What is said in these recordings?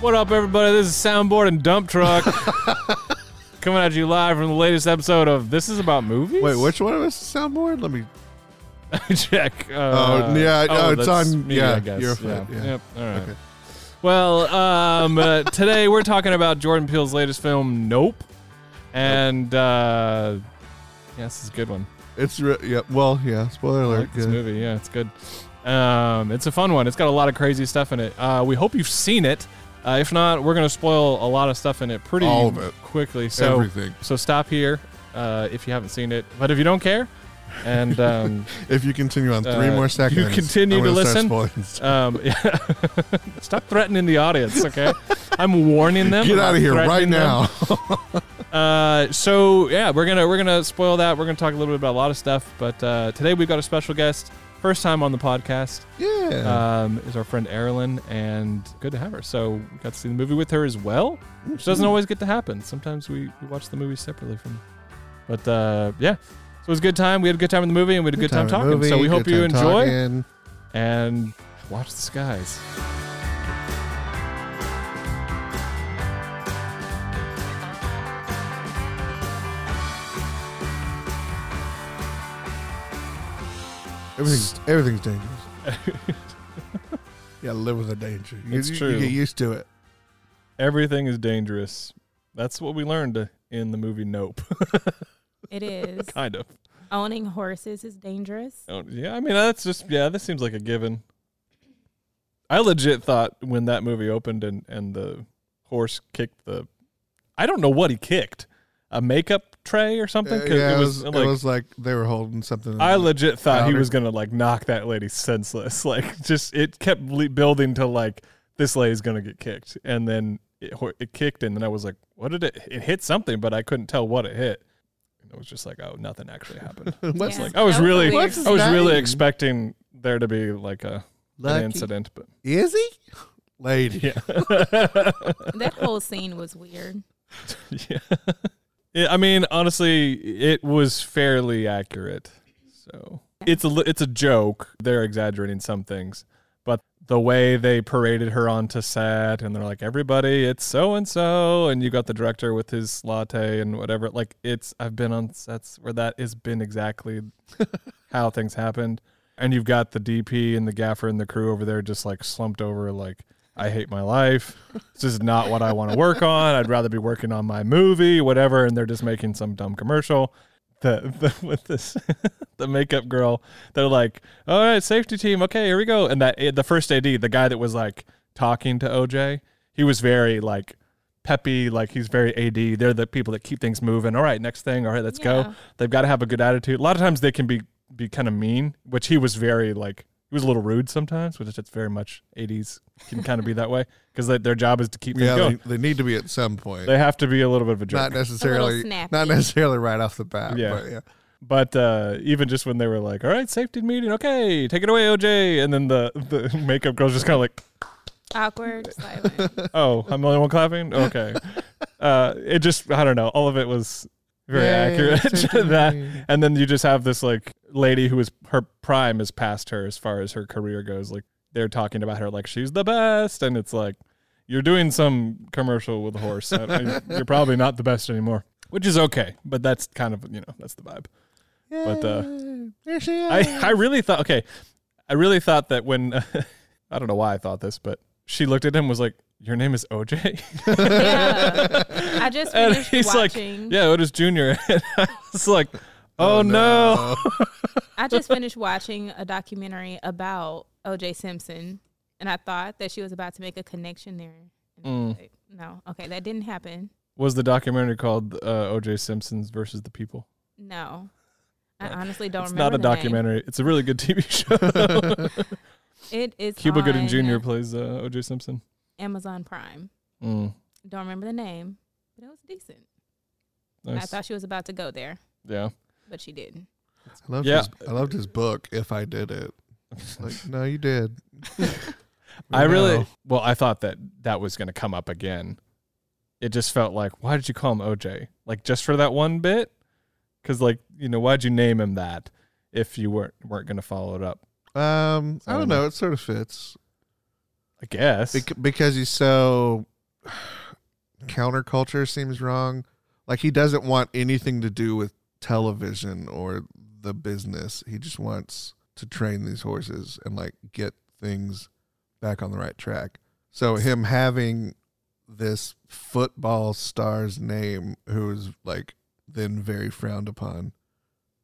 What up, everybody? This is Soundboard and Dump Truck coming at you live from the latest episode of This Is About Movies. Wait, which one of us is soundboard? Let me. check? Uh, Oh, yeah, no, it's that's on- Me, yeah, I guess. you're yeah. fine, yeah. Yep. All right. Okay. Well, um, uh, today we're talking about Jordan Peele's latest film, Nope, and uh, yeah, this is a good one. It's re- yeah. Well, yeah. Spoiler alert. like this movie. Yeah, it's good. Um, it's a fun one. It's got a lot of crazy stuff in it. Uh, we hope you've seen it. Uh, if not, we're gonna spoil a lot of stuff in it pretty All of it. quickly. So Everything. so stop here uh, if you haven't seen it. But if you don't care, and um, If you continue on three Uh, more you seconds, continue I'm to listen? start spoiling stuff. um, yeah. stop threatening the audience. Okay, I'm warning them. Get out of here right now. Uh, so yeah, we're gonna we're gonna spoil that. We're gonna talk a little bit about a lot of stuff. But uh, today we've got a special guest, first time on the podcast. yeah. um, is our friend Erilyn, and good to have her. So we got to see the movie with her as well, which doesn't always get to happen. Sometimes we, we watch the movie separately from. But uh, yeah, so it was a good time. We had a good time in the movie, and we had a good, time, in the talking. so we hope you enjoy talking. and watch the skies. Everything's everything's dangerous. Yeah, live with the danger. You, It's you- true. You get used to it. Everything is dangerous. That's what we learned in the movie Nope. It is. kind of. Owning horses is dangerous. Oh, yeah, I mean that's just yeah, this seems like a given. I legit thought when that movie opened and and the horse kicked the, I don't know what he kicked, a makeup tray or something. Uh, 'Cause yeah, it was, it like was like they were holding something. I legit thought he was gonna like knock that lady senseless. Like just it kept le- building to like this lady's gonna get kicked, and then it, it kicked, and then I was like, what did it? It hit something, but I couldn't tell what it hit. And it was just like, oh, nothing actually happened. What's Yeah. Like I was That really, weird I was really expecting there to be like a an incident, but Is he? Lady. yeah, That whole scene was weird. yeah. I mean, honestly, it was fairly accurate. So it's a it's a joke. They're exaggerating some things, but the way they paraded her onto set, and they're like, "Everybody, it's so and so," and you got the director with his latte and whatever. Like it's I've been on sets where that has been exactly how things happened, and you've got the DP and the gaffer and the crew over there just like slumped over, like. I hate my life. This is not what I want to work on. I'd rather be working on my movie, whatever. And they're just making some dumb commercial. The, the with this the makeup girl, they're like, "All right, safety team, okay, here we go." And that eh, the first AD, the guy that was like talking to OJ, he was very like peppy, like he's very AD. They're the people that keep things moving. All right, next thing. All right, let's go. They've got to have a good attitude. A lot of times they can be be kind of mean, which he was very like he was a little rude sometimes, which it's very much ADs can kind of be that way because their job is to keep things Yeah, going. they, they need to be at some point. They have to be a little bit of a jerk. not necessarily, snappy. not necessarily right off the bat. Yeah. but yeah. But uh, even just when they were like, "All right, safety meeting, okay, take it away, OJ," and then the the makeup girl's just kind of like, Awkward, silent. "Oh, I'm the only one clapping." Okay, uh, it just I don't know. All of it was very Yeah, accurate. safety that, and then you just have this like lady who is her prime is past her as far as her career goes. Like they're talking about her like she's the best, and it's like you're doing some commercial with a horse. You're probably not the best anymore, which is okay. But that's kind of you know that's the vibe. But, uh, there she is. I I really thought okay, I really thought that when I don't know why I thought this, but she looked at him was like, "Your name is OJ," yeah. I just and finished he's like, watching. "Yeah, Otis Junior." And I was like, "Oh, no. I just finished watching a documentary about O.J. Simpson, and I thought that she was about to make a connection there. And Mm. like, no, okay, that didn't happen. Was the documentary called uh, O.J. Simpson's versus the People? No, I Uh, honestly don't it's remember. It's not a the name. documentary. It's a really good TV show. It is Cuba Gooding Jr. plays uh, O.J. Simpson. Amazon Prime. Mm, Don't remember the name, but it was decent. And I thought she was about to go there, Yeah. but she didn't. I loved Yeah. his I loved his book. If I did it, like no, you did. I really well, I thought that that was going to come up again. It just felt like, why did you call him OJ? Like just for that one bit? Because like you know, why'd you name him that if you weren't weren't going to follow it up? Um, I I don't don't know. It sort of fits I guess. Bec- because he's so counterculture seems wrong. Like he doesn't want anything to do with television or the business. He just wants to train these horses and like get things back on the right track. So him having this football star's name who's like then very frowned upon,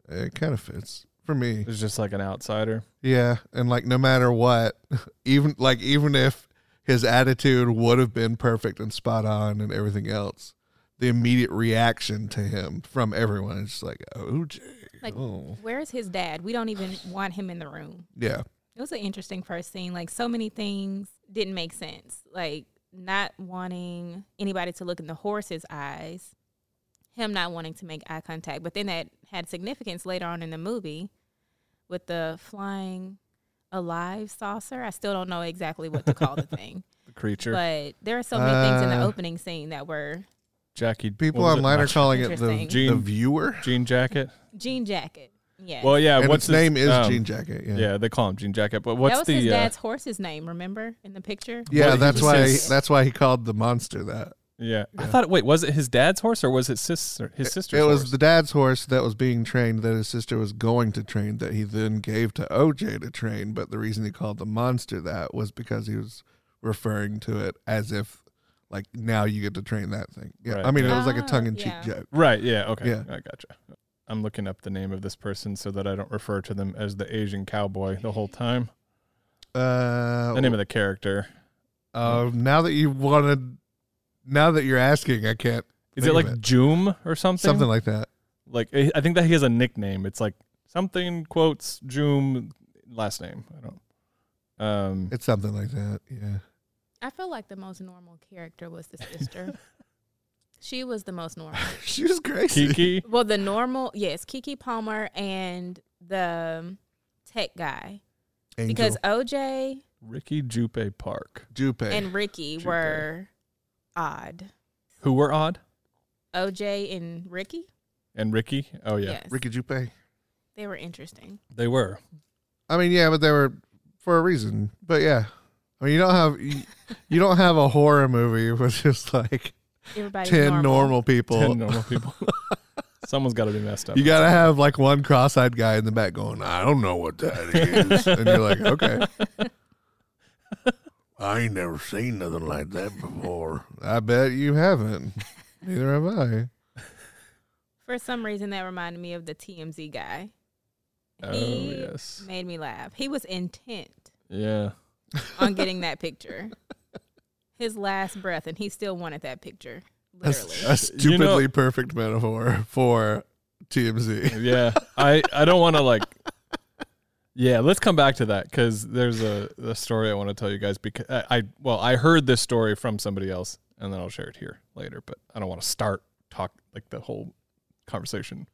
it kind of fits for me. It's just like an outsider. Yeah, and like no matter what, even like even if his attitude would have been perfect and spot on and everything else, the immediate reaction to him from everyone is just like, OJ. Like, oh. where's his dad? We don't even want him in the room. Yeah. It was an interesting first scene. Like so many things didn't make sense. Like not wanting anybody to look in the horse's eyes, him not wanting to make eye contact. But then that had significance later on in the movie with the flying alive saucer. I still don't know exactly what to call the thing. The creature. But there are so many things in the Uh, opening scene that were Jackie. People what was it? online are calling it the, Interesting. the Jean- viewer. Jean Jacket. jean jacket. Yeah. Well, yeah. and what's its name his, is um, Jean Jacket. Yeah. Yeah, they call him Jean Jacket. But what's that was the? his uh, dad's horse's name, remember? In the picture? Yeah, Well, that's why his- that's why he called the monster that. Yeah. I Yeah. thought. Wait, was it his dad's horse or was it sister? His sister's it was horse? the dad's horse that was being trained that his sister was going to train that he then gave to OJ to train. But the reason he called the monster that was because he was referring to it as if like now you get to train that thing. Yeah, Right. I mean it was like a Ah, tongue in cheek yeah. joke. Right. Yeah. Okay. Yeah. I gotcha. I'm looking up the name of this person so that I don't refer to them as the Asian cowboy the whole time. Uh, The name of the character. uh, now that you wanted, now that you're asking, I can't. Is think it of like Joom or something? something like that? like I I think that he has a nickname. It's like something quotes Joom last name. I don't. Um. It's something like that. Yeah. I feel like the most normal character was the sister. she was the most normal. she was crazy. Keke. Well, the normal, yes, Keke Palmer and the um, tech guy. Angel. Because OJ Ricky Jupe Park. Jupe. and Ricky Jupe. were odd. Who were odd? OJ and Ricky? And Ricky. Oh yeah, Yes. Ricky Jupe. They were interesting. they were. I mean, yeah, but they were for a reason. But yeah, I mean, you don't have you, you don't have a horror movie with just like Everybody's ten normal. normal, people. Ten normal people. Someone's got to be messed up. You gotta have like one cross-eyed guy in the back going, "I don't know what that is," and you're like, "Okay." I ain't never seen nothing like that before. I bet you haven't. Neither have I. For some reason, that reminded me of the TMZ guy. Oh He yes. made me laugh. He was intent Yeah. on getting that picture. His last breath, and he still wanted that picture. Literally. A, a stupidly You know- perfect metaphor for TMZ. Yeah. I I don't want to like. Yeah, let's come back to that because there's a, a story I want to tell you guys because I, I well I heard this story from somebody else and then I'll share it here later. But I don't want to start talk like the whole conversation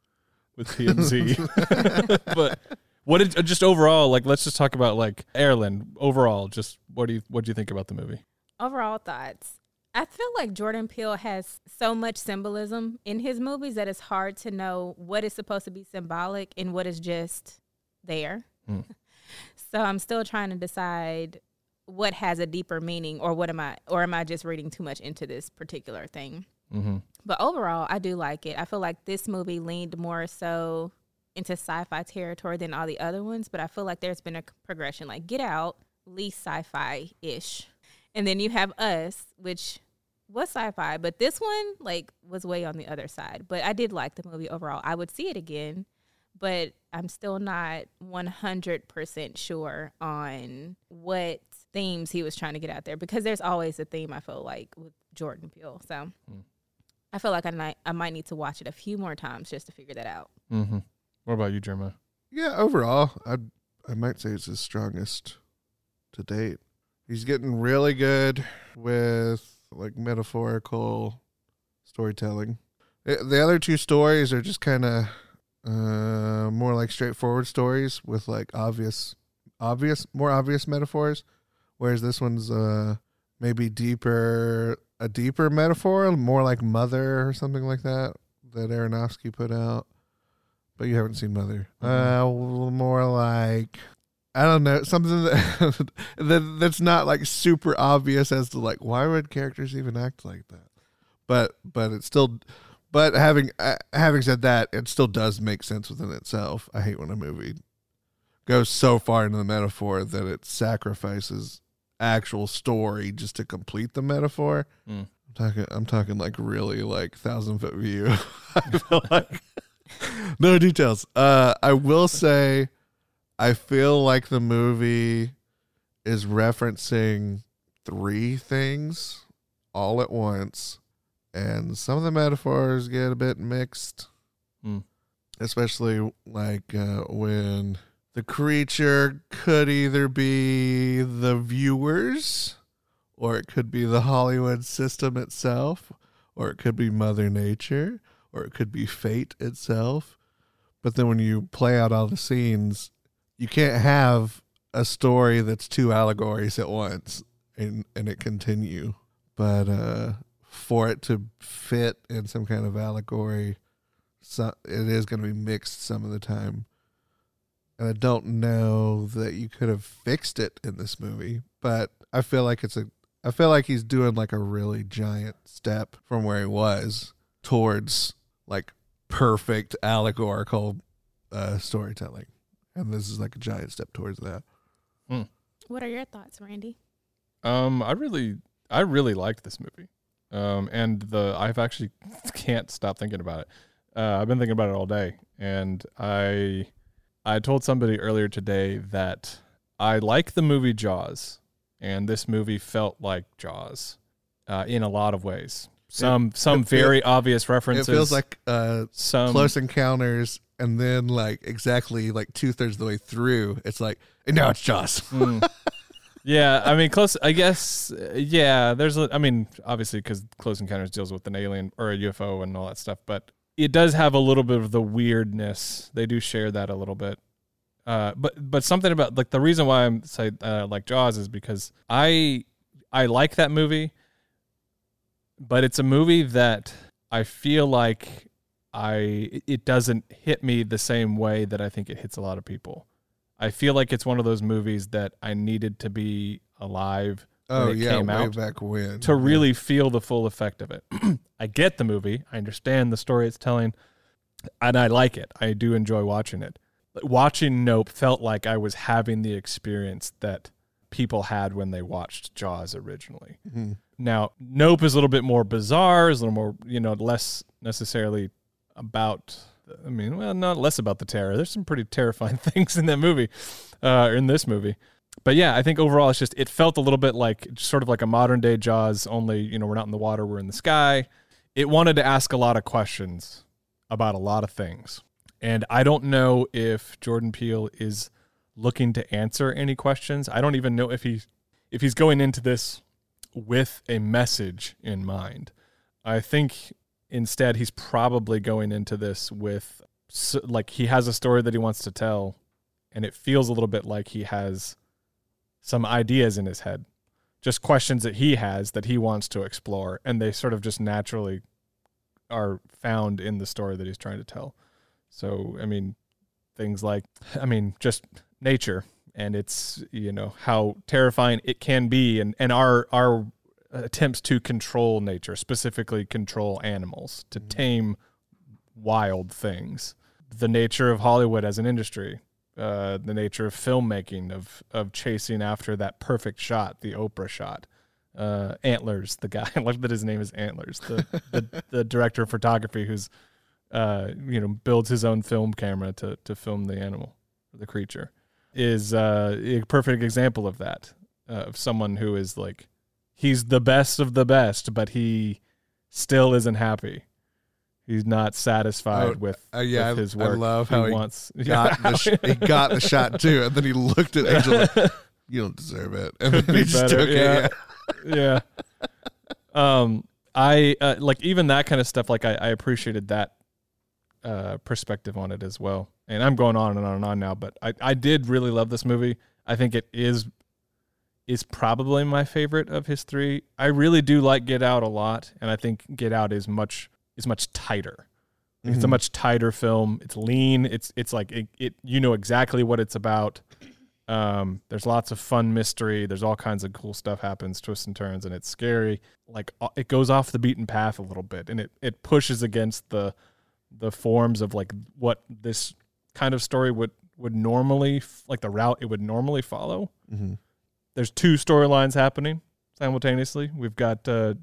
with TMZ. but what did uh, just overall like? Let's just talk about like Erilyn overall. Just what do you what do you think about the movie? Overall thoughts. I feel like Jordan Peele has so much symbolism in his movies that it's hard to know what is supposed to be symbolic and what is just there. Mm. so I'm still trying to decide what has a deeper meaning or what am I or am I just reading too much into this particular thing? Mm-hmm. But overall, I do like it. I feel like this movie leaned more so into sci-fi territory than all the other ones, but I feel like there's been a progression. Like Get Out, least sci-fi ish, and then you have Us, which was sci-fi, but this one like was way on the other side. But I did like the movie overall. I would see it again, but I'm still not 100% sure on what themes he was trying to get out there because there's always a theme I feel like with Jordan Peele. So I feel like I might I might need to watch it a few more times just to figure that out. Mm-hmm. What about you, Jeremiah? Yeah, overall, I I might say it's his strongest to date. He's getting really good with like metaphorical storytelling. The the other two stories are just kind of uh, more like straightforward stories with like obvious, obvious, more obvious metaphors, whereas this one's uh maybe deeper, a deeper metaphor, more like Mother or something like that that Aronofsky put out. But you haven't seen Mother. Uh, more like I don't know something that, that that's not like super obvious as to like why would characters even act like that, but but it's still, but having uh, having said that, it still does make sense within itself. I hate when a movie goes so far into the metaphor that it sacrifices actual story just to complete the metaphor. Mm. I'm talking I'm talking like really like thousand foot view. I feel like no details. Uh I will say I feel like the movie is referencing three things all at once and some of the metaphors get a bit mixed. Mm. Especially like uh, when the creature could either be the viewers or it could be the Hollywood system itself or it could be mother nature or it could be fate itself. But then when you play out all the scenes, you can't have a story that's two allegories at once and and it continue. But uh for it to fit in some kind of allegory, so it is going to be mixed some of the time. And I don't know that you could have fixed it in this movie, but I feel like it's a I feel like he's doing like a really giant step from where he was towards like perfect allegorical uh, storytelling. And this is like a giant step towards that. What are your thoughts, Randy? Um, I really, I really liked this movie. Um, and the I've actually can't stop thinking about it. Uh, I've been thinking about it all day, and I, I told somebody earlier today that I like the movie Jaws, and this movie felt like Jaws, uh, in a lot of ways. Some some it feel- very obvious references. It feels like uh, some close encounters, and then like exactly like two thirds of the way through, it's like, and now it's Jaws. Mm. yeah, I mean, close. I guess. Yeah, there's. I mean, obviously, because Close Encounters deals with an alien or a UFO and all that stuff, but it does have a little bit of the weirdness. They do share that a little bit. Uh, but but something about like the reason why I'm say uh, like Jaws is because I I like that movie, but it's a movie that I feel like I it doesn't hit me the same way that I think it hits a lot of people. I feel like it's one of those movies that I needed to be alive Oh it yeah, came way out back when to really feel the full effect of it. I get the movie, I understand the story it's telling, and I like it. I do enjoy watching it. But watching Nope felt like I was having the experience that people had when they watched Jaws originally. Mhm. Now, Nope is a little bit more bizarre, is a little more, you know, less necessarily about I mean, well, not less about the terror. There's some pretty terrifying things in that movie, uh, or in this movie. But yeah, I think overall it's just it felt a little bit like sort of like a modern day Jaws, only you know we're not in the water, we're in the sky. It wanted to ask a lot of questions about a lot of things, and I don't know if Jordan Peele is looking to answer any questions. I don't even know if he if he's going into this with a message in mind. I think instead he's probably going into this with like he has a story that he wants to tell and it feels a little bit like he has some ideas in his head just questions that he has that he wants to explore and they sort of just naturally are found in the story that he's trying to tell. So i mean things like i mean just nature and it's you know how terrifying it can be and and our our attempts to control nature, specifically control animals, to tame wild things. The nature of Hollywood as an industry, uh, the nature of filmmaking, of of chasing after that perfect shot, the Oprah shot. Uh, Antlers, the guy, I love that his name is Antlers, the the, the director of photography who's uh, you know builds his own film camera to to film the animal, the creature, is uh, a perfect example of that. Uh, of someone who is like he's the best of the best, but he still isn't happy. He's not satisfied Oh, with, uh, yeah, with his I- I work. love how he wants. got the sh- he got the shot too, and then he looked at Angel like, "You don't deserve it," and Could then be he just took yeah. it. yeah. Um, I uh, like even that kind of stuff. Like I, I appreciated that uh, perspective on it as well. And I'm going on and on and on now, but I, I did really love this movie. I think it is is probably my favorite of his three. I really do like Get Out a lot, and I think Get Out is much is much tighter. Like, It's a Mhm. much tighter film. It's lean. It's it's like it, it you know exactly what it's about. Um, there's lots of fun mystery. There's all kinds of cool stuff happens, twists and turns, and it's scary. Like uh, it goes off the beaten path a little bit, and it it pushes against the the forms of like what this kind of story would would normally like the route it would normally follow. Mm-hmm. There's two storylines happening simultaneously. We've got uh,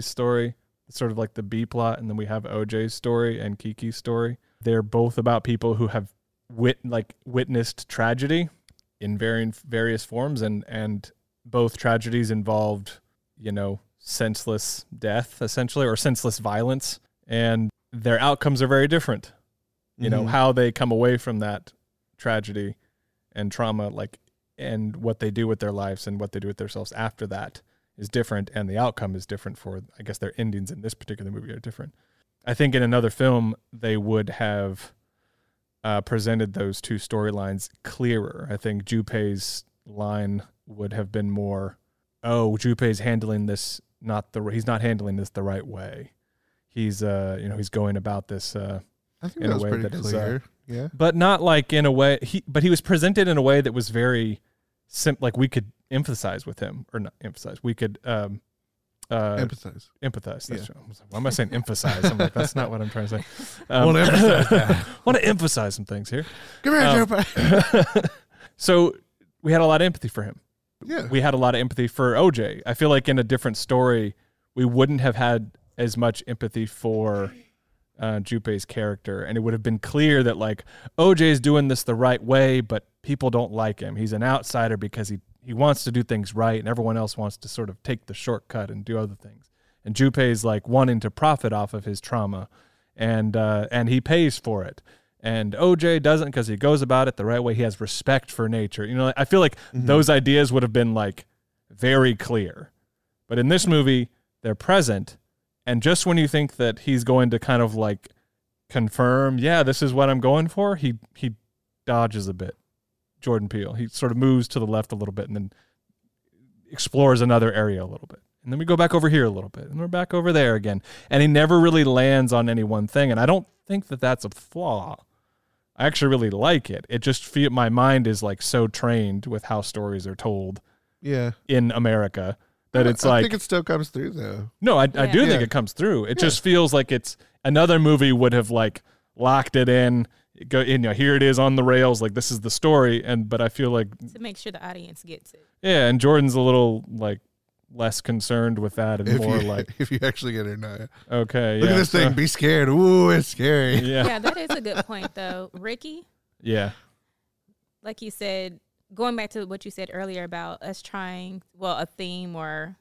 story, sort of like the B plot, and then we have OJ's story and Keke's story. They're both about people who have wit like witnessed tragedy in varying various forms, and and both tragedies involved, you know, senseless death essentially or senseless violence, and their outcomes are very different. You know Mhm. how they come away from that tragedy and trauma, like and what they do with their lives and what they do with themselves after that is different and the outcome is different for i guess their endings in this particular movie are different. I think in another film they would have uh, presented those two storylines clearer. I think Junpei's line would have been more oh Junpei's handling this not the he's not handling this the right way. He's uh you know he's going about this uh I think in a that was way pretty that is, uh, clear. yeah. but not like in a way he but he was presented in a way that was very sim like we could emphasize with him or not emphasize we could um uh Empathize. empathize that's Yeah. why am i saying emphasize i'm like that's not what i'm trying to say I want to emphasize that. want to emphasize some things here Come here, Um, so we had a lot of empathy for him Yeah. we had a lot of empathy for oj i feel like in a different story we wouldn't have had as much empathy for uh, Junpei's character, and it would have been clear that like OJ is doing this the right way, but people don't like him. He's an outsider because he he wants to do things right, and everyone else wants to sort of take the shortcut and do other things. And Junpei's like wanting to profit off of his trauma, and uh, and he pays for it. And OJ doesn't because he goes about it the right way. He has respect for nature. You know, I feel like Mhm. those ideas would have been like very clear. But in this movie, they're present. And just when you think that he's going to kind of like confirm, yeah, this is what I'm going for, he he dodges a bit. Jordan Peele. He sort of moves to the left a little bit and then explores another area a little bit. And then we go back over here a little bit and we're back over there again. And he never really lands on any one thing. And I don't think that that's a flaw. I actually really like it. It just feel my mind is like so trained with how stories are told Yeah. in America that I- it's I like think it still comes through though. no, I, I do Yeah. think it comes through. It Yeah. just feels like it's another movie would have like locked it in. Go, you know, here it is on the rails. Like this is the story, and but I feel like to make sure the audience gets it. yeah, and Jordan's a little like less concerned with that and If more you like if you actually get it now. okay, Look yeah, at this so- thing. Be scared. Ooh, it's scary. yeah, Yeah, that is a good point though. Ricky, yeah, like you said, going back to what you said earlier about us trying, well, a theme or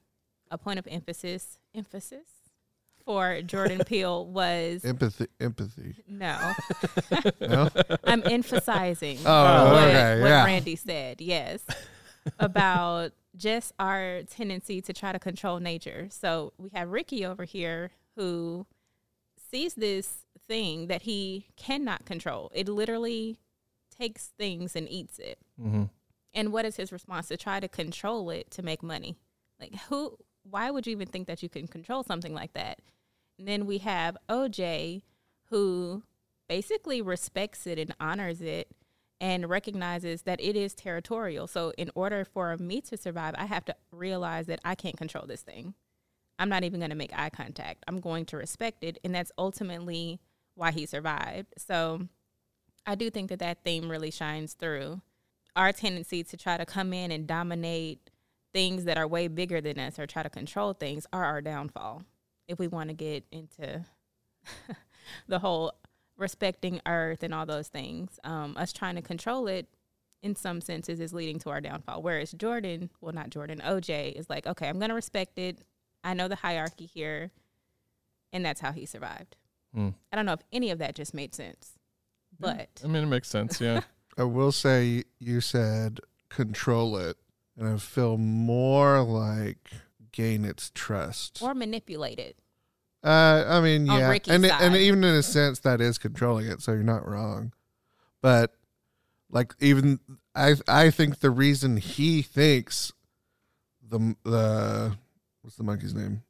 a point of emphasis, emphasis for Jordan Peele was Empathy. Empathy. no. No? I'm emphasizing Oh, what, okay, what yeah. Randy said. Yes, about just our tendency to try to control nature. So we have Ricky over here who sees this thing that he cannot control. It literally takes things and eats it. hmm And what is his response to try to control it to make money? Like who why would you even think that you can control something like that? And then we have OJ who basically respects it and honors it and recognizes that it is territorial. So in order for me to survive, I have to realize that I can't control this thing. I'm not even going to make eye contact. I'm going to respect it and that's ultimately why he survived. So I do think that that theme really shines through our tendency to try to come in and dominate things that are way bigger than us or try to control things are our downfall if we want to get into the whole respecting earth and all those things um, us trying to control it in some senses is leading to our downfall whereas jordan well not jordan oj is like okay i'm going to respect it i know the hierarchy here and that's how he survived Mm. i don't know if any of that just made sense but I mean, it makes sense. Yeah, I will say you said control it, and I feel more like gain its trust. or manipulate it Uh, I mean, On yeah, Ricky's and side. and even in a sense that is controlling it, so you're not wrong. But like even I I think the reason he thinks the the what's the monkey's name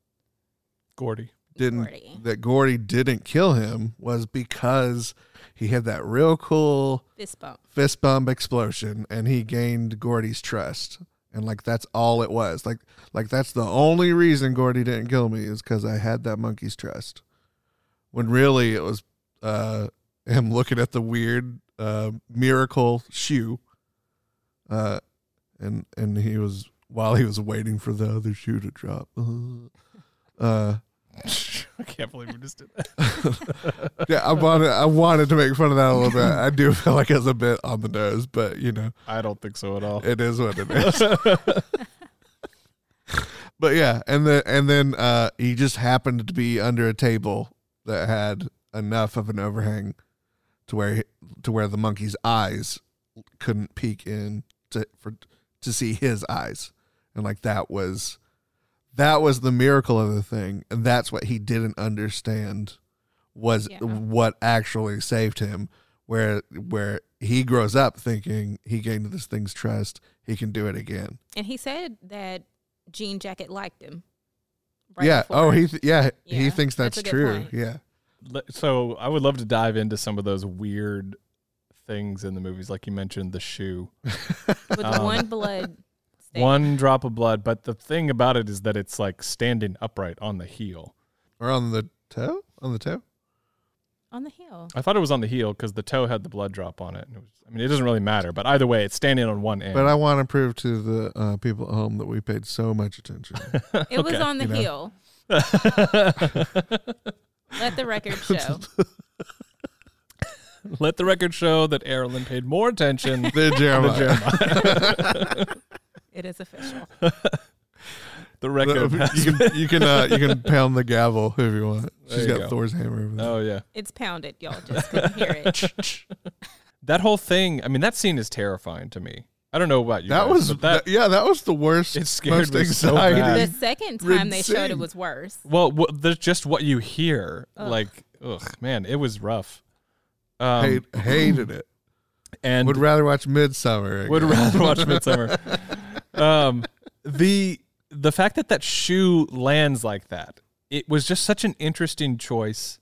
Gordy. Didn't Gordy. that Gordy didn't kill him was because he had that real cool Fist bump. fist bump explosion and he gained Gordy's trust. And like that's all it was. Like like that's the only reason Gordy didn't kill me is because I had that monkey's trust. When really it was uh him looking at the weird uh miracle shoe. Uh and and he was while he was waiting for the other shoe to drop. Uh I can't believe we just did that. yeah, I wanted I wanted to make fun of that a little bit. I do feel like it's a bit on the nose, but you know, I don't think so at all. it is what it is. but yeah, and then and then uh, he just happened to be under a table that had enough of an overhang to where he- to where the monkey's eyes couldn't peek in to for to see his eyes, and like that was that was the miracle of the thing, and that's what he didn't understand was Yeah. what actually saved him. Where where he grows up thinking he gained this thing's trust, he can do it again. And he said that Jean Jacket liked him. right yeah. before. Oh, he th- yeah, he thinks that's that's, true. point. Yeah. So I would love to dive into some of those weird things in the movies, like you mentioned, the shoe, with the um, one blood. Stain. one drop of blood. But the thing about it is that it's like standing upright on the heel. Or on the toe? On the toe? on the heel. I thought it was on the heel because the toe had the blood drop on it. And it was, I mean, it doesn't really matter, but either way, it's standing on one end. But I want to prove to the uh, people at home that we paid so much attention. It was on the you know. hill. Let the record show. Let the record show that Erilyn paid more attention than Jeremiah. Jeremiah. It is official. the record. has you can you can uh, you can pound the gavel if you want. There She's you got go. Thor's hammer over there. Oh yeah. It's pounded. Y'all just couldn't hear it. That whole thing. I mean, that scene is terrifying to me. I don't know about you. that guys, was that. that, yeah, that was the worst. It scared most me so bad. The second time they showed it was worse. well, wha- there's just what you hear. Ugh. Like, ugh, man, it was rough. Um, Hate, hated it. and Would rather watch Midsommar. would rather watch Midsommar. Um, the the fact that that shoe lands like that, it was just such an interesting choice.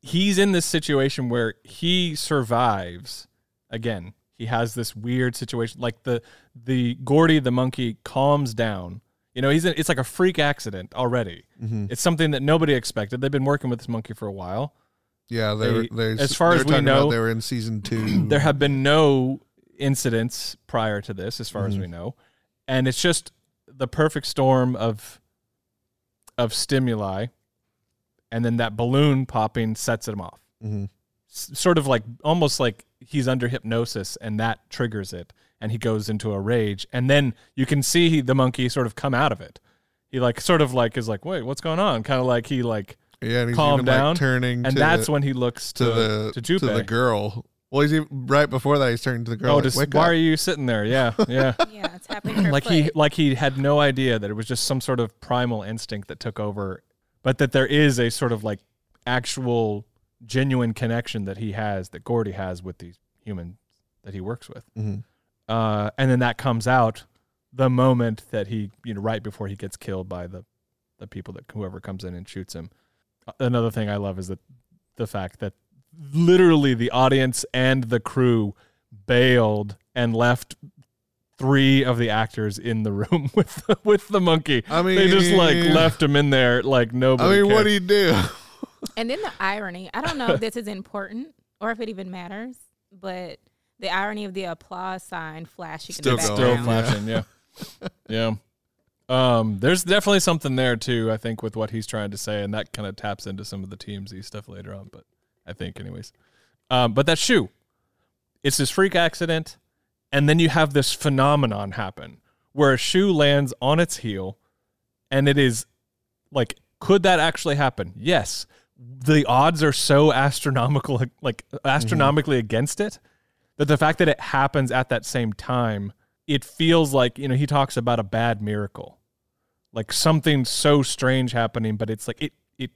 He's in this situation where he survives. Again, he has this weird situation. Like the the Gordy the monkey calms down. You know, he's in, it's like a freak accident already. Mhm. It's something that nobody expected. They've been working with this monkey for a while. Yeah, they, were They- as far as we know, they were in season two. There have been no incidents prior to this, as far as Mhm. we know, and it's just the perfect storm of of stimuli, and then that balloon popping sets him off. Mhm. S- sort of like almost like he's under hypnosis, and that triggers it, and he goes into a rage, and then you can see the monkey sort of come out of it. He like sort of like is like, wait, what's going on? Kind of like he like, Yeah, and he's calm down, like, turning, and that's the, when he looks to to the to to, the girl. Well, he's even, right before that. He's turning to the girl. Oh, like, just why up. are you sitting there? Yeah, yeah. Yeah, it's happening. Her like he like he had no idea that it was just some sort of primal instinct that took over, but that there is a sort of like actual genuine connection that he has that Gordy has with these humans that he works with. Mhm. Uh, and then that comes out the moment that he you know right before he gets killed by the the people that whoever comes in and shoots him. Another thing I love is that the fact that literally the audience and the crew bailed and left three of the actors in the room with the, with the monkey. I mean, they just like left him in there like nobody. I nobody. mean, what do you do? And then the irony. I don't know if this is important or if it even matters, but the irony of the applause sign flashing Still in the going. Still flashing, yeah, yeah. Um, there's definitely something there too. I think with what he's trying to say, and that kind of taps into some of the TMZ stuff later on. But I think, anyways. Um, but that shoe, it's this freak accident, and then you have this phenomenon happen where a shoe lands on its heel, and it is like, could that actually happen? Yes. The odds are so astronomical, like astronomically against it, that the fact that it happens at that same time, it feels like you know he talks about a bad miracle, like something so strange happening, but it's like it it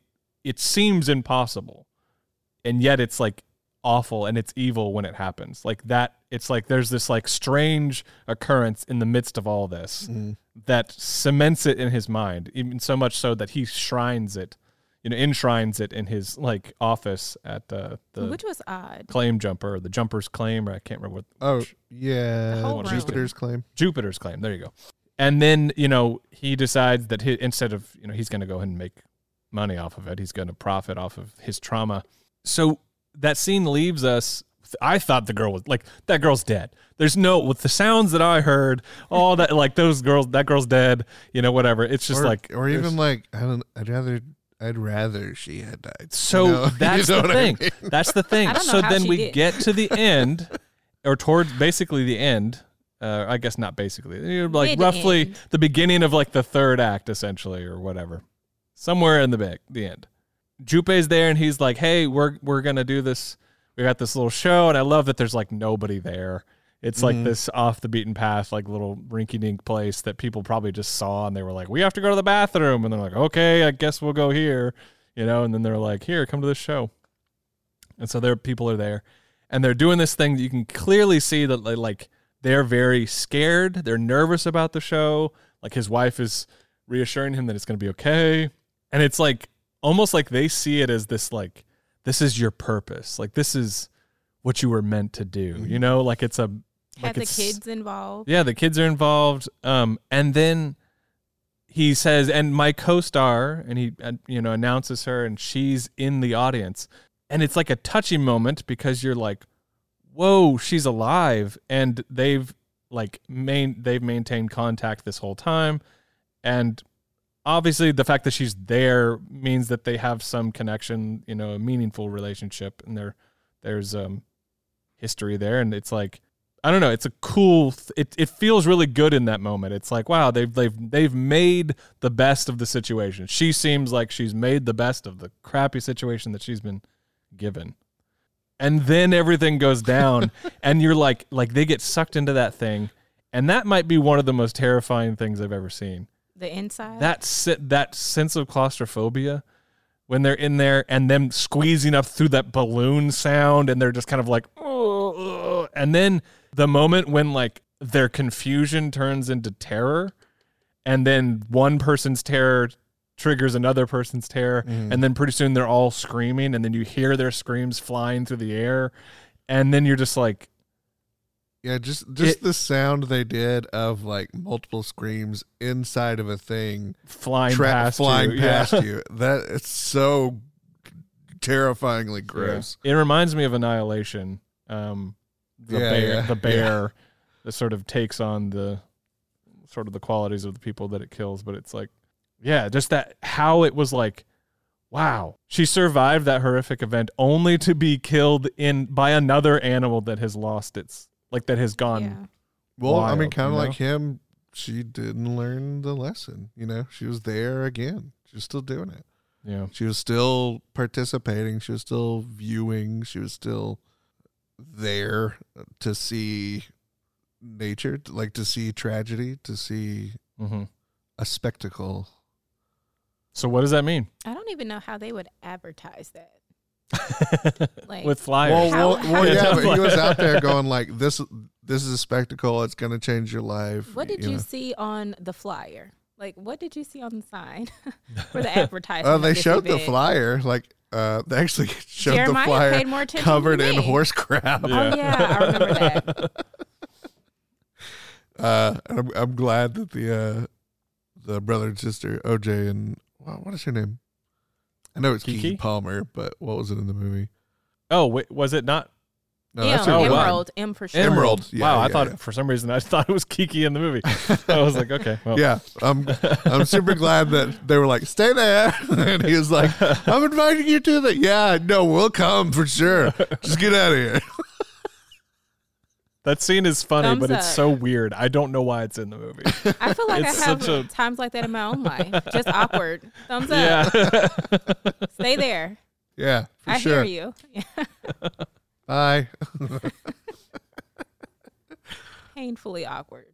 it seems impossible, and yet it's like awful and it's evil when it happens like that it's like there's this like strange occurrence in the midst of all this Mhm. that cements it in his mind even so much so that he shrines it you you know enshrines it in his like office at uh, the Which was odd. claim jumper or the jumper's claim or I can't remember what Oh The yeah. Jupiter's claim. Jupiter's claim. There you go. And then, you know, he decides that he, instead of, you know, he's going to go ahead and make money off of it, he's going to profit off of his trauma. So that scene leaves us. I thought the girl was like, that girl's dead. There's no, with the sounds that I heard, all that, like those girls, that girl's dead, you know, whatever. It's just or, like, or even like I don't. I'd rather. I'd rather she had died. So You know? You that's know the what I thing. mean? That's the thing. I don't know So then we did. get to the end, or towards basically the end. Uh, I guess not basically, you know, like Mid-end. roughly the beginning of like the third act, essentially, or whatever, somewhere in the back, the end. Junpei's there, and he's like, "Hey, we're we're gonna do this. We got this little show, and I love that there's like nobody there. It's like Mhm. this off the beaten path, like little rinky dink place that people probably just saw, and they were like, "We have to go to the bathroom," and they're like, "Okay, I guess we'll go here." you know, and then they're like, "Here, come to this show," and so their people are there, and they're doing this thing that you can clearly see that they like they're very scared, they're nervous about the show. Like his wife is reassuring him that it's going to be okay, and it's like almost like they see it as this like this is your purpose, like this is what you were meant to do, you know, like it's a Had like the it's- kids involved. yeah, the kids are involved. Um, and then he says, and my co-star, and he, uh, you know, announces her, and she's in the audience, and it's like a touching moment because you're like, whoa, she's alive, and they've like main they've maintained contact this whole time, and obviously the fact that she's there means that they have some connection, you know, a meaningful relationship, and there there's um history there, and it's like I don't know. It's a cool. th- It it feels really good in that moment. It's like wow, they've they've they've made the best of the situation. She seems like she's made the best of the crappy situation that she's been given, and then everything goes down, and you're like like they get sucked into that thing, and that might be one of the most terrifying things I've ever seen. The inside. That si- that sense of claustrophobia when they're in there and them squeezing up through that balloon sound and they're just kind of like "Ugh," and then the moment when like their confusion turns into terror and then one person's terror triggers another person's terror mm-hmm. and then pretty soon they're all screaming and then you hear their screams flying through the air and then you're just like Yeah, just just It- the sound they did of like multiple screams inside of a thing flying tra- past flying you. past Yeah. you. That it's so terrifyingly gross. Yeah. It reminds me of Annihilation. Um, the Yeah, bear, the bear, that sort of takes on the sort of the qualities of the people that it kills. But it's like, yeah, just that how it was like, wow, she survived that horrific event only to be killed in by another animal that has lost its like that has gone. yeah. Well, I mean, kind of you know? like him. She didn't learn the lesson. You know, she was there again. She was still doing it. Yeah, She was still participating. She was still viewing. She was still there to see nature, like to see tragedy, to see hmm a spectacle. So what does that mean? I don't even know how they would advertise that. Like With flyers. Well, well, how well, did yeah, but he was out there going like, "This, this is a spectacle. It's going to change your life." what did you know. see on the flyer? Like what did you see on the sign for the advertisement? Oh, of they this showed the flyer. Like, uh, they actually showed Jeremiah the flyer paid more attention covered in horse crap. Yeah. Oh yeah, I remember that. Uh, and I'm, I'm glad that the uh, the brother and sister OJ and wow, what is her name? I know it's Keke, Keke? Palmer, but what was it in the movie? oh, wait, was it not No, M, that's oh, name. wow. Emerald, M for sure. Emerald. Yeah, wow, I thought yeah. for some reason I thought it was Keke in the movie. I was like, okay, well, Yeah, I'm I'm super glad that they were like, "Stay there," and he was like, "I'm inviting you to the." Yeah, no, we'll come for sure. Just get out of here. That scene is funny, Thumbs but it's up. so weird. I don't know why it's in the movie. I feel like It's I have such a- times like that in my own life. Just awkward. Thumbs up. yeah. Stay there. Yeah, for I sure. hear you. Bye. Painfully awkward.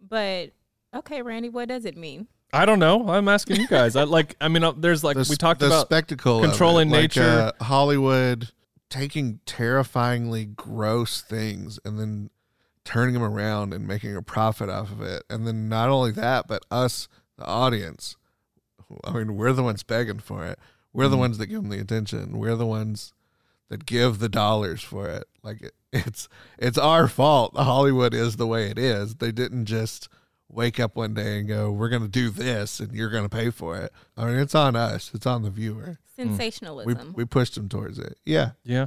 But okay, Randy, what does it mean? I don't know. I'm asking you guys. I like. I mean, uh, there's like The we s- talked the about. spectacle, of it, controlling like, nature. uh, Hollywood taking terrifyingly gross things and then turning them around and making a profit off of it, and then not only that, but us, the audience, I mean, we're the ones begging for it. We're the Mhm. ones that give them the attention. We're the ones that give the dollars for it. Like it, it's it's our fault. Hollywood is the way it is. They didn't just wake up one day and go, "We're going to do this, and you're going to pay for it." I mean, it's on us. It's on the viewer. We Sensationalism. we pushed them towards it. Yeah, Yeah.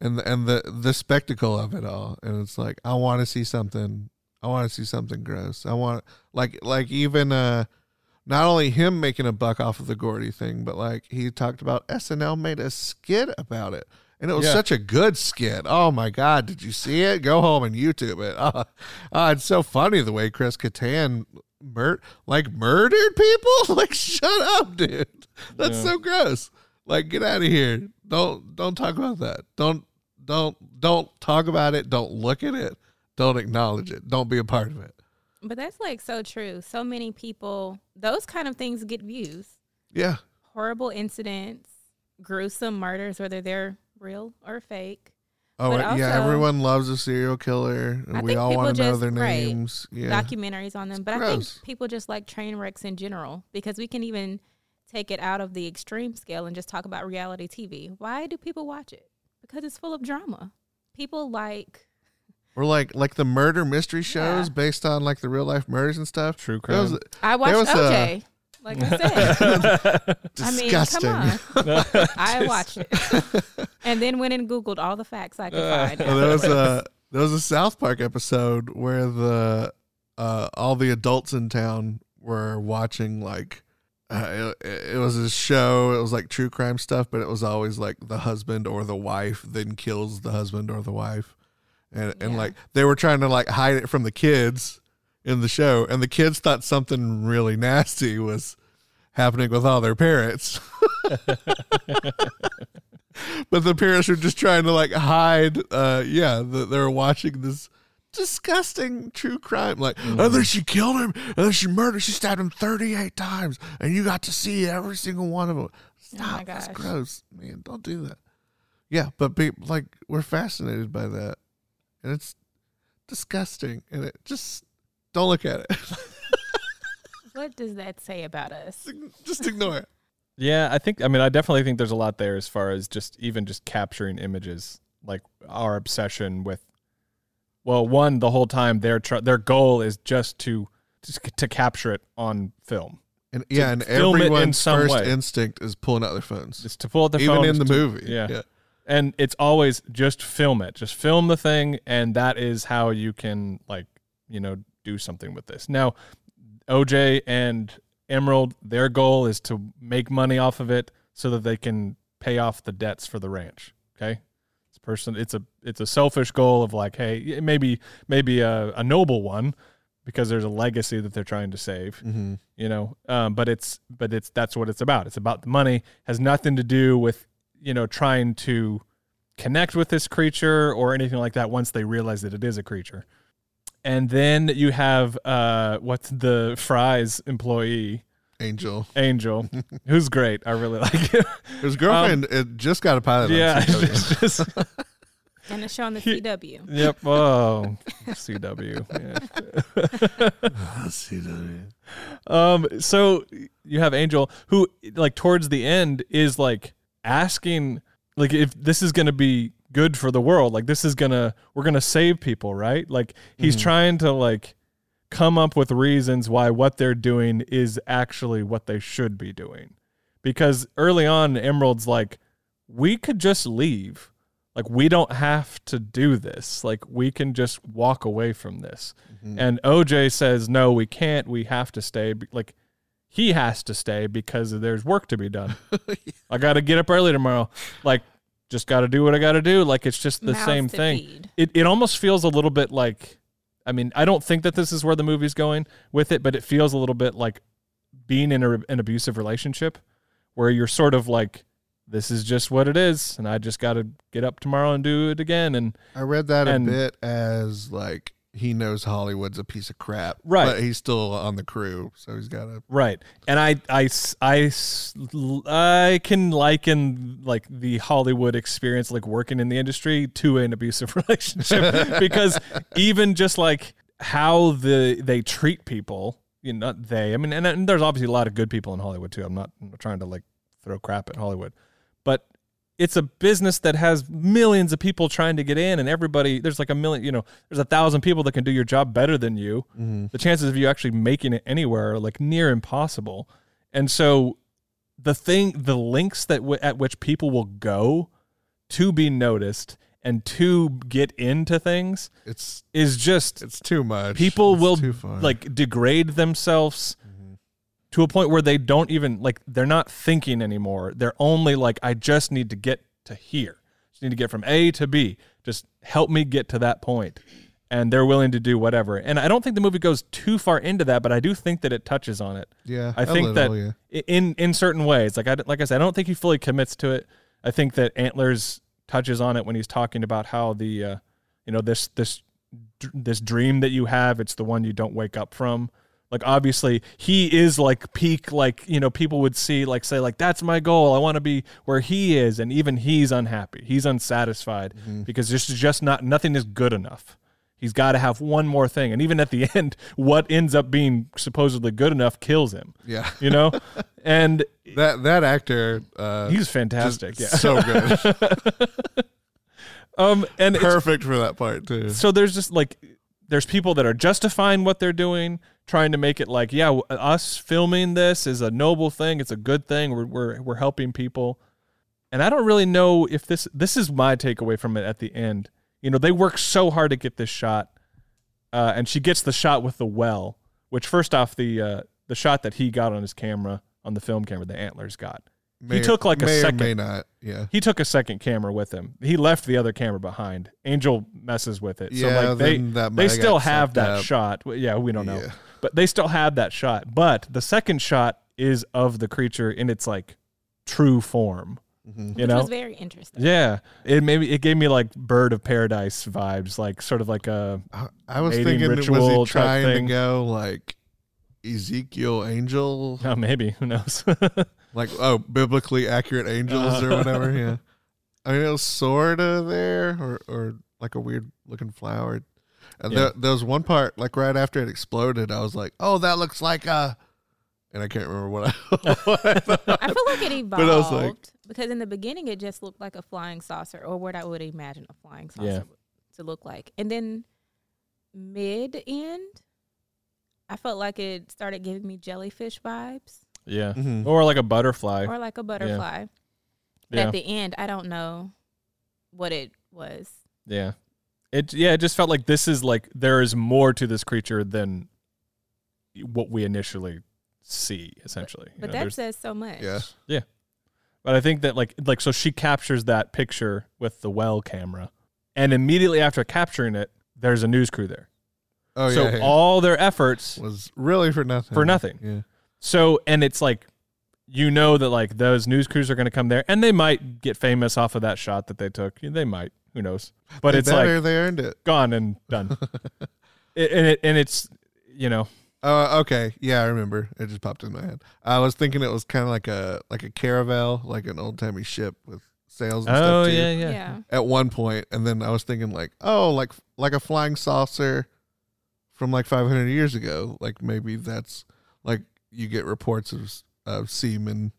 and the, and the the spectacle of it all and it's like i want to see something i want to see something gross i want like like even uh not only him making a buck off of the gordy thing but like he talked about snl made a skit about it and it was Yeah. such a good skit. Oh my god did you see it? Go home and youtube it. Oh, oh, it's so funny the way chris Kattan mur- like murdered people? Like shut up dude. That's Yeah. so gross. Like get out of here. Don't don't talk about that. Don't don't don't talk about it. Don't look at it. Don't acknowledge it. Don't be a part of it. But that's like so true. So many people, those kind of things get views. yeah. Horrible incidents, gruesome murders, whether they're real or fake. oh But yeah also- everyone loves a serial killer and I we think all people want to know just- their right. names yeah documentaries on them. But I think people just like train wrecks in general because we can even take it out of the extreme scale and just talk about reality TV. Why do people watch it? Because it's full of drama. People like or like like the murder mystery shows Yeah. based on like the real life murders and stuff True There was- crime. I watched was uh, a- OJ. Like I said, I mean, disgusting come on. I watched it and then went and googled all the facts I could find. Well, there was a there was a South Park episode where the uh, all the adults in town were watching like uh, it, it was a show. It was like true crime stuff, but it was always like the husband or the wife then kills the husband or the wife, and and Yeah. like they were trying to like hide it from the kids in the show, and the kids thought something really nasty was happening with all their parents. but the parents were just trying to like hide uh yeah that they were watching this disgusting true crime like Mm-hmm. and then she killed him and then she murdered she stabbed him 38 times and you got to see every single one of them stop that's gosh. gross man don't do that yeah but be, like we're fascinated by that and it's disgusting and it just don't look at it what does that say about us? just ignore it Yeah, I think. I mean, I definitely think there's a lot there as far as just even just capturing images, like our obsession with. Well, one, the whole time their tr- their goal is just to just to capture it on film, and yeah and film in everyone's first way. instinct is pulling out their phones just to pull out the even phone, in the to- movie yeah. yeah and it's always just film it, just film the thing, and that is how you can like you know do something with this. Now, OJ and Emerald, their goal is to make money off of it so that they can pay off the debts for the ranch. Okay, it's person. It's a it's a selfish goal of like, hey, maybe maybe a, a noble one because there's a legacy that they're trying to save. mm-hmm. You know, um, but it's but it's that's what it's about. It's about the money. Has nothing to do with you know trying to connect with this creature or anything like that. Once they realize that it is a creature. And then you have uh, what's the Fry's employee, Angel. Angel, who's great. I really like him. His girlfriend it just got a pilot. on yeah. CW. it's just- And it's on the He- CW. yep. Oh, CW. Yeah. CW. Um, so you have Angel who like towards the end is like asking like if this is gonna be good for the world, like this is gonna we're gonna save people, right? Like he's Mhm. trying to like come up with reasons why what they're doing is actually what they should be doing. Because early on Emerald's like, we could just leave. Like we don't have to do this. Like we can just walk away from this. Mhm. And OJ says, no, we can't. We have to stay. Like, he has to stay because there's work to be done. I got to get up early tomorrow. Like, just got to do what I got to do. Like, it's just the Mouths same thing. feed. It, it almost feels a little bit like, I mean, I don't think that this is where the movie's going with it, but it feels a little bit like being in a, an abusive relationship where you're sort of like, this is just what it is. And I just got to get up tomorrow and do it again. And I read that And- a bit as like he knows Hollywood's a piece of crap, Right. But he's still on the crew, so he's got to. Right. And I, I, I, I can liken like the Hollywood experience, like working in the industry, to an abusive relationship because even just like how the they treat people you know, not they. I mean, and, and there's obviously a lot of good people in Hollywood too. I'm not, I'm not trying to like throw crap at Hollywood, it's a business that has millions of people trying to get in, and everybody there's like a million, you know, there's a thousand people that can do your job better than you. Mm-hmm. The chances of you actually making it anywhere are like near impossible, and so the thing, the links that w- at which people will go to be noticed and to get into things It's is just it's too much. people It's will like degrade themselves. To a point where they don't even like they're not thinking anymore. They're only like i just need to get to here. Just need to get from a to b. Just help me get to that point. And they're willing to do whatever. And i don't think the movie goes too far into that but i do think that it touches on it. Yeah. I think little, that- yeah. In in certain ways like i like i said i don't think he fully commits to it. I think that antlers touches on it when he's talking about how the uh you know this this this dream that you have it's the one you don't wake up from like obviously he is like peak like you know people would see like say like that's my goal. I want to be where he is. And even he's unhappy. He's unsatisfied Mm-hmm. because this is just not nothing is good enough. He's got to have one more thing. And even at the end what ends up being supposedly good enough kills him. Yeah. you know? And That that actor uh he's fantastic yeah. so good. um and Perfect for that part too. so there's just like there's people that are justifying what they're doing trying to make it like yeah us filming this is a noble thing it's a good thing we're we're, we're helping people and i don't really know if this this is my takeaway from it at the end you know they work so hard to get this shot uh, and she gets the shot with the well which first off the uh, the shot that he got on his camera on the film camera the antlers got May- took, like, a second. may not. Yeah. he took a second camera with him he left the other camera behind angel messes with it so yeah. like they they still have that up. shot. Yeah, we don't know, Yeah. But they still have that shot. But the second shot is of the creature in its like true form. Mhm. You which know? was very interesting. Yeah, it maybe it gave me like Bird of Paradise vibes, like sort of like a I, I was Mating thinking, was ritual he type trying to go like Ezekiel angel, oh, maybe who knows? like oh, biblically accurate angels or Uh. whatever? Yeah. I mean, it was sort of there, or or like a weird looking flower. And Yeah. there, there was one part, like right after it exploded, I was like, "Oh, that looks like a," and I can't remember what I. what I. I feel like it evolved But I was like- because in the beginning it just looked like a flying saucer, or what I would imagine a flying saucer Yeah. to look like. And then mid end, I felt like it started giving me jellyfish vibes, yeah, Mhm. or like a butterfly. or like a butterfly. But Yeah, at the end, I don't know what it was. yeah. It yeah, it just felt like this is like there is more to this creature than what we initially see. Essentially, You But know, that says so much. Yeah. But I think that like like so she captures that picture with the well camera, and immediately after capturing it, there's a news crew there. Oh so yeah, yeah. all their efforts was really for nothing. For nothing. Yeah. so and it's like you know that like those news crews are going to come there and they might get famous off of that shot that they took. They might, who knows. But They it's like better, they earned it. gone and done. it, and it and it's you know Oh, okay. Yeah, I remember. It just popped in my head. I was thinking it was kind of like a like a caravel, like an old timey ship with sails and oh stuff too. yeah, Yeah. yeah At one point, and then I was thinking like, oh, like like a flying saucer from like 500 years ago. Like maybe that's like you get reports of of seamen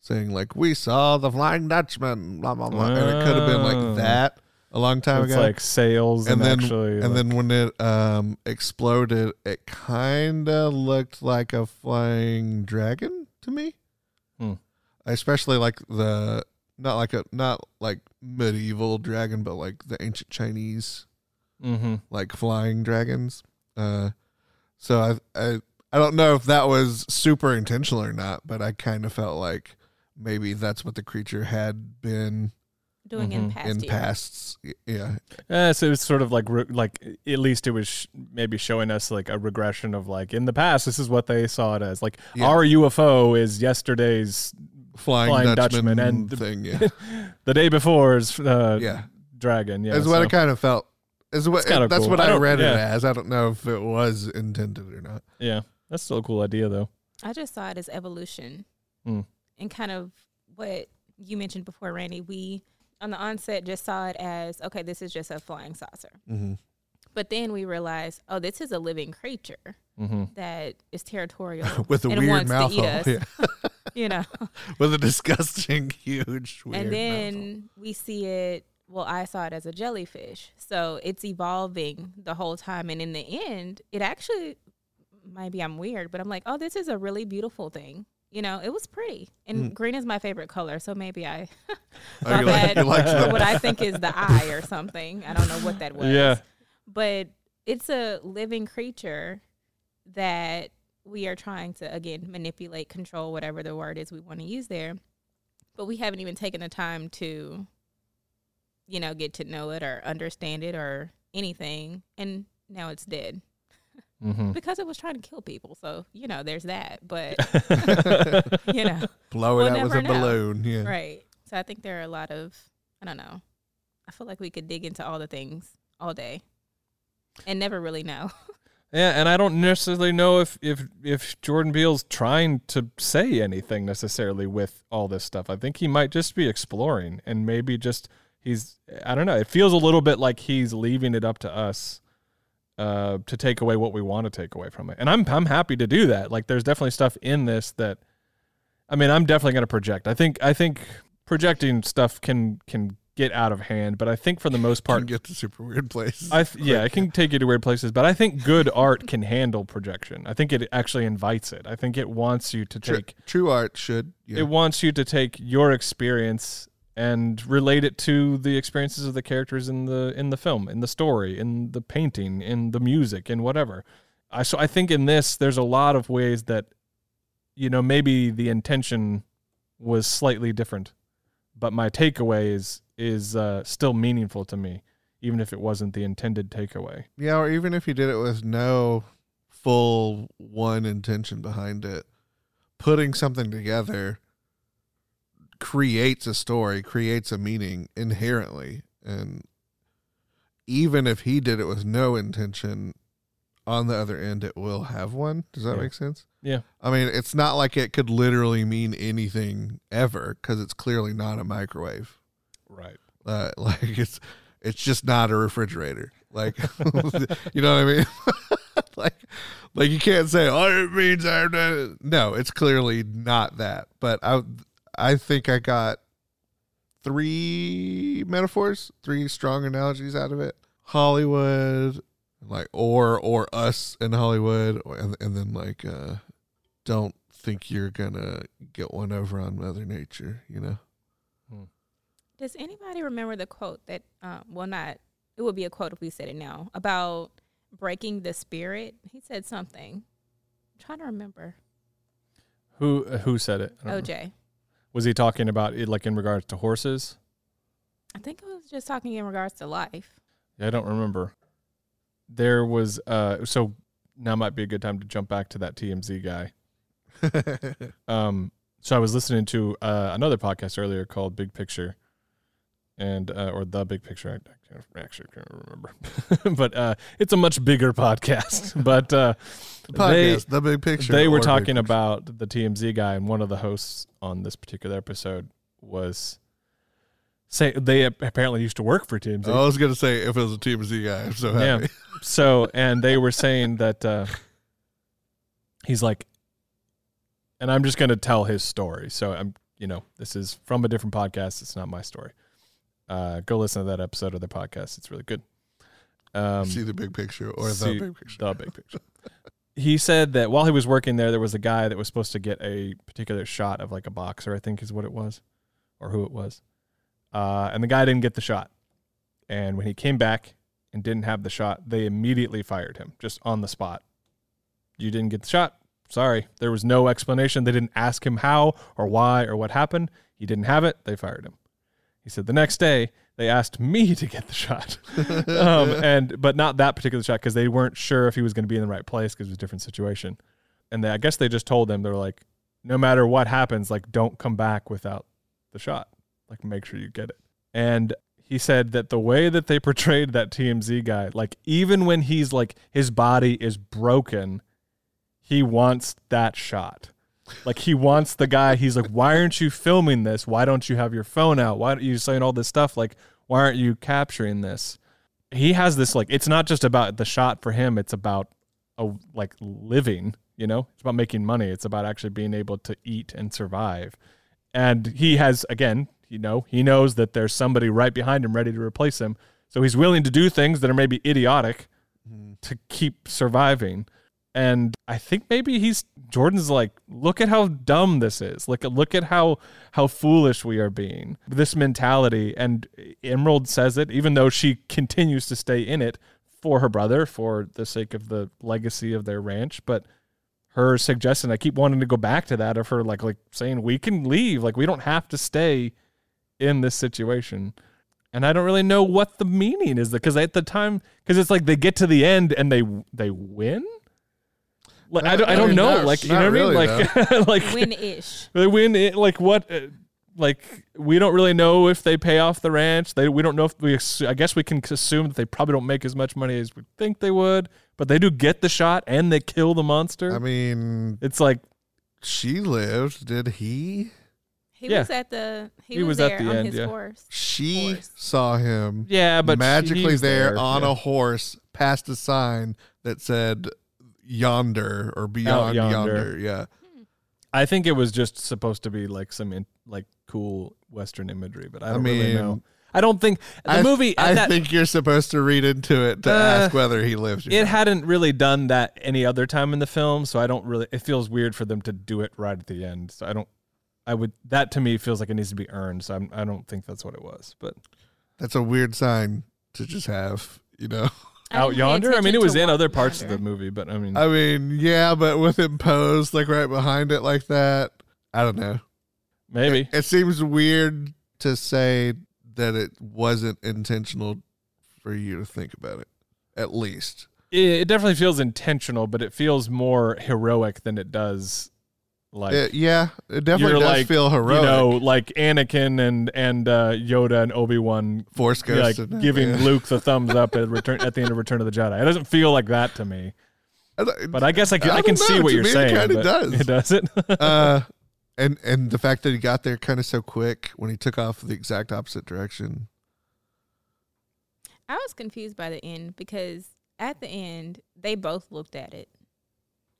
saying like we saw the Flying Dutchman, blah blah blah, and it could have been Oh. like that a long time it's ago. like sales and, and then actually and like- then when it um exploded it kind of looked like a flying dragon to me Hmm. especially like the not like a not like medieval dragon but like the ancient chinese Mhm. like flying dragons uh so i i i don't know if that was super intentional or not but i kind of felt like maybe that's what the creature had been Doing in Mhm. past in years. pasts yeah Yeah, so it's sort of like re- like at least it was sh- maybe showing us like a regression of like in the past this is what they saw it as like Yeah. our UFO is yesterday's flying, Flying dutchman, Dutchman and the- thing yeah the day before's uh, yeah dragon yeah is what so- it kind of felt. Is what It's kinda that's cool. what I I, don't- read it as. I don't know if it was intended or not. yeah that's still a cool idea though I just saw it as evolution Hmm. and kind of what you mentioned before, Randy. We on the onset just saw it as okay, this is just a flying saucer. Mm-hmm. But then we realized, oh, this is a living creature Mm-hmm. that is territorial with a weird wants mouth to eat us. Yeah. You know. with a disgusting, huge, weird and then we see it well i saw it as a jellyfish so it's evolving the whole time and in the end it actually maybe i'm weird but i'm like oh this is a really beautiful thing you know it was pretty. And Mm. green is my favorite color so maybe i Oh, thought you like- that you like what i think is the eye or something. I don't know what that was. Yeah. but it's a living creature that we are trying to again manipulate control whatever the word is we want to use there. But we haven't even taken the time to you know get to know it or understand it or anything. And now it's dead Mm-hmm. because it was trying to kill people so you know there's that but you know blow it We'll out with a know. balloon. Yeah. right so i think there are a lot of i don't know i feel like we could dig into all the things all day and never really know Yeah, and I don't necessarily know if if if Jordan Peele's trying to say anything necessarily with all this stuff. I think he might just be exploring and maybe just he's I don't know. It feels a little bit like he's leaving it up to us uh to take away what we want to take away from it. And I'm I'm happy to do that. Like there's definitely stuff in this that I mean, I'm definitely going to project. I think I think projecting stuff can can get out of hand, but I think for the most Can part get to super weird places. I th- yeah, it can take you to weird places, but I think good art can handle projection. I think it actually invites it. I think it wants you to True, take true art should. Yeah. it wants you to take your experience and relate it to the experiences of the characters in the in the film, in the story, in the painting, in the music, in whatever. I so I think in this there's a lot of ways that you know maybe the intention was slightly different, but my takeaway is is uh, still meaningful to me, even if it wasn't the intended takeaway. Yeah, or even if you did it with no full one intention behind it, putting something together creates a story, creates a meaning inherently. And even if he did it with no intention, on the other end, it will have one. Does that Yeah. make sense? Yeah. I mean, it's not like it could literally mean anything ever because it's clearly not a microwave. Right. Uh, like it's it's just not a refrigerator. Like you know what I mean? like like you can't say oh it means I'm no, it's clearly not that. But I I think I got three metaphors, three strong analogies out of it. Hollywood, like or or us in Hollywood, and, and then like uh, don't think you're gonna get one over on Mother Nature. You know. Does anybody remember the quote that, um, well, not, it would be a quote if we said it now, about breaking the spirit? He said something. I'm trying to remember. Who uh, who said it? I don't. OJ. Was he talking about it like in regards to horses? I think it was just talking in regards to life. Yeah, I don't remember. There was uh so now might be a good time to jump back to that TMZ guy. Um so I was listening to uh, another podcast earlier called Big Picture and uh, or the Big Picture. I, I can't, actually can't remember, but uh, it's a much bigger podcast. but uh, podcast, the big picture. they were talking about the TMZ guy, and one of the hosts on this particular episode was say they apparently used to work for TMZ. I was gonna say if it was a TMZ guy, I'm so Yeah. happy. So, and they were saying that uh, he's like, and I'm just going to tell his story. So I'm, you know, this is from a different podcast. It's not my story. Uh, go listen to that episode of the podcast. It's really good. Um, see the big picture or the big picture. the big picture. He said that while he was working there, there was a guy that was supposed to get a particular shot of like a boxer, I think is what it was, or who it was. Uh, and the guy didn't get the shot. And when he came back and didn't have the shot, they immediately fired him just on the spot. You didn't get the shot. Sorry. There was no explanation. They didn't ask him how or why or what happened. He didn't have it. They fired him. He said the next day they asked me to get the shot, um, and but not that particular shot because they weren't sure if he was going to be in the right place because it was a different situation. And they, I guess they just told them they're like, no matter what happens, like don't come back without the shot. Like make sure you get it. And he said that the way that they portrayed that TMZ guy, like even when he's like his body is broken, he wants that shot. Like he wants the guy. He's like, why aren't you filming this? Why don't you have your phone out? Why aren't you saying all this stuff? Like, why aren't you capturing this? he has this like it's not just about the shot for him it's about a like living you know it's about making money it's about actually being able to eat and survive and he has again you know he knows that there's somebody right behind him ready to replace him so he's willing to do things that are maybe idiotic mm-hmm. to keep surviving and i think maybe he's jordan's like look at how dumb this is. Look at look at how how foolish we are being. This mentality. And emerald says it even though she continues to stay in it for her brother for the sake of the legacy of their ranch. But her suggestion i keep wanting to go back to that of her like like saying we can leave. Like we don't have to stay in this situation. And i don't really know what the meaning is because at the time because it's like they get to the end and they they win like i don't, I don't know Not- like you know what i mean really, like like Win ish. they win it like what uh, like we don't really know if they pay off the ranch they we don't know if we assu- i guess we can assume that they probably don't make as much money as we think they would but they do get the shot and they kill the monster I mean, it's like she lived. Did he? He Yeah. was at the he, He was, was at the on end, his yeah. horse. She Horse. saw him yeah but magically she's there, on yeah. a horse past a sign that said yonder or beyond yonder. yonder. Yeah. i think it was just supposed to be like some in, like cool western imagery but i I don't really know i don't think the I, movie I that, think you're supposed to read into it to Uh, ask whether he lives. Or it not. hadn't really done that any other time in the film so i don't really it feels weird for them to do it right at the end so i don't i would that to me feels like it needs to be earned so I'm, i don't think that's what it was but That's a weird sign to just have. You know. I out yonder i mean it was in other parts of the movie but i mean I mean, yeah, but with him posed like right behind it like that, I don't know. maybe It, it seems weird to say that it wasn't intentional for you to think about it. At least. it, it definitely feels intentional but it feels more heroic than it does like It- yeah, it definitely you're does like, feel heroic. you know like anakin and and uh yoda and obi-wan Force Ghost, like giving yeah. luke the thumbs up at return at the end of return of the jedi it doesn't feel like that to me but i guess i can, I I can don't see what To you're me, it saying kinda does. it doesn't uh, and and the fact that he got there kind of so quick when he took off the exact opposite direction. I was confused by the end because at the end they both looked at it,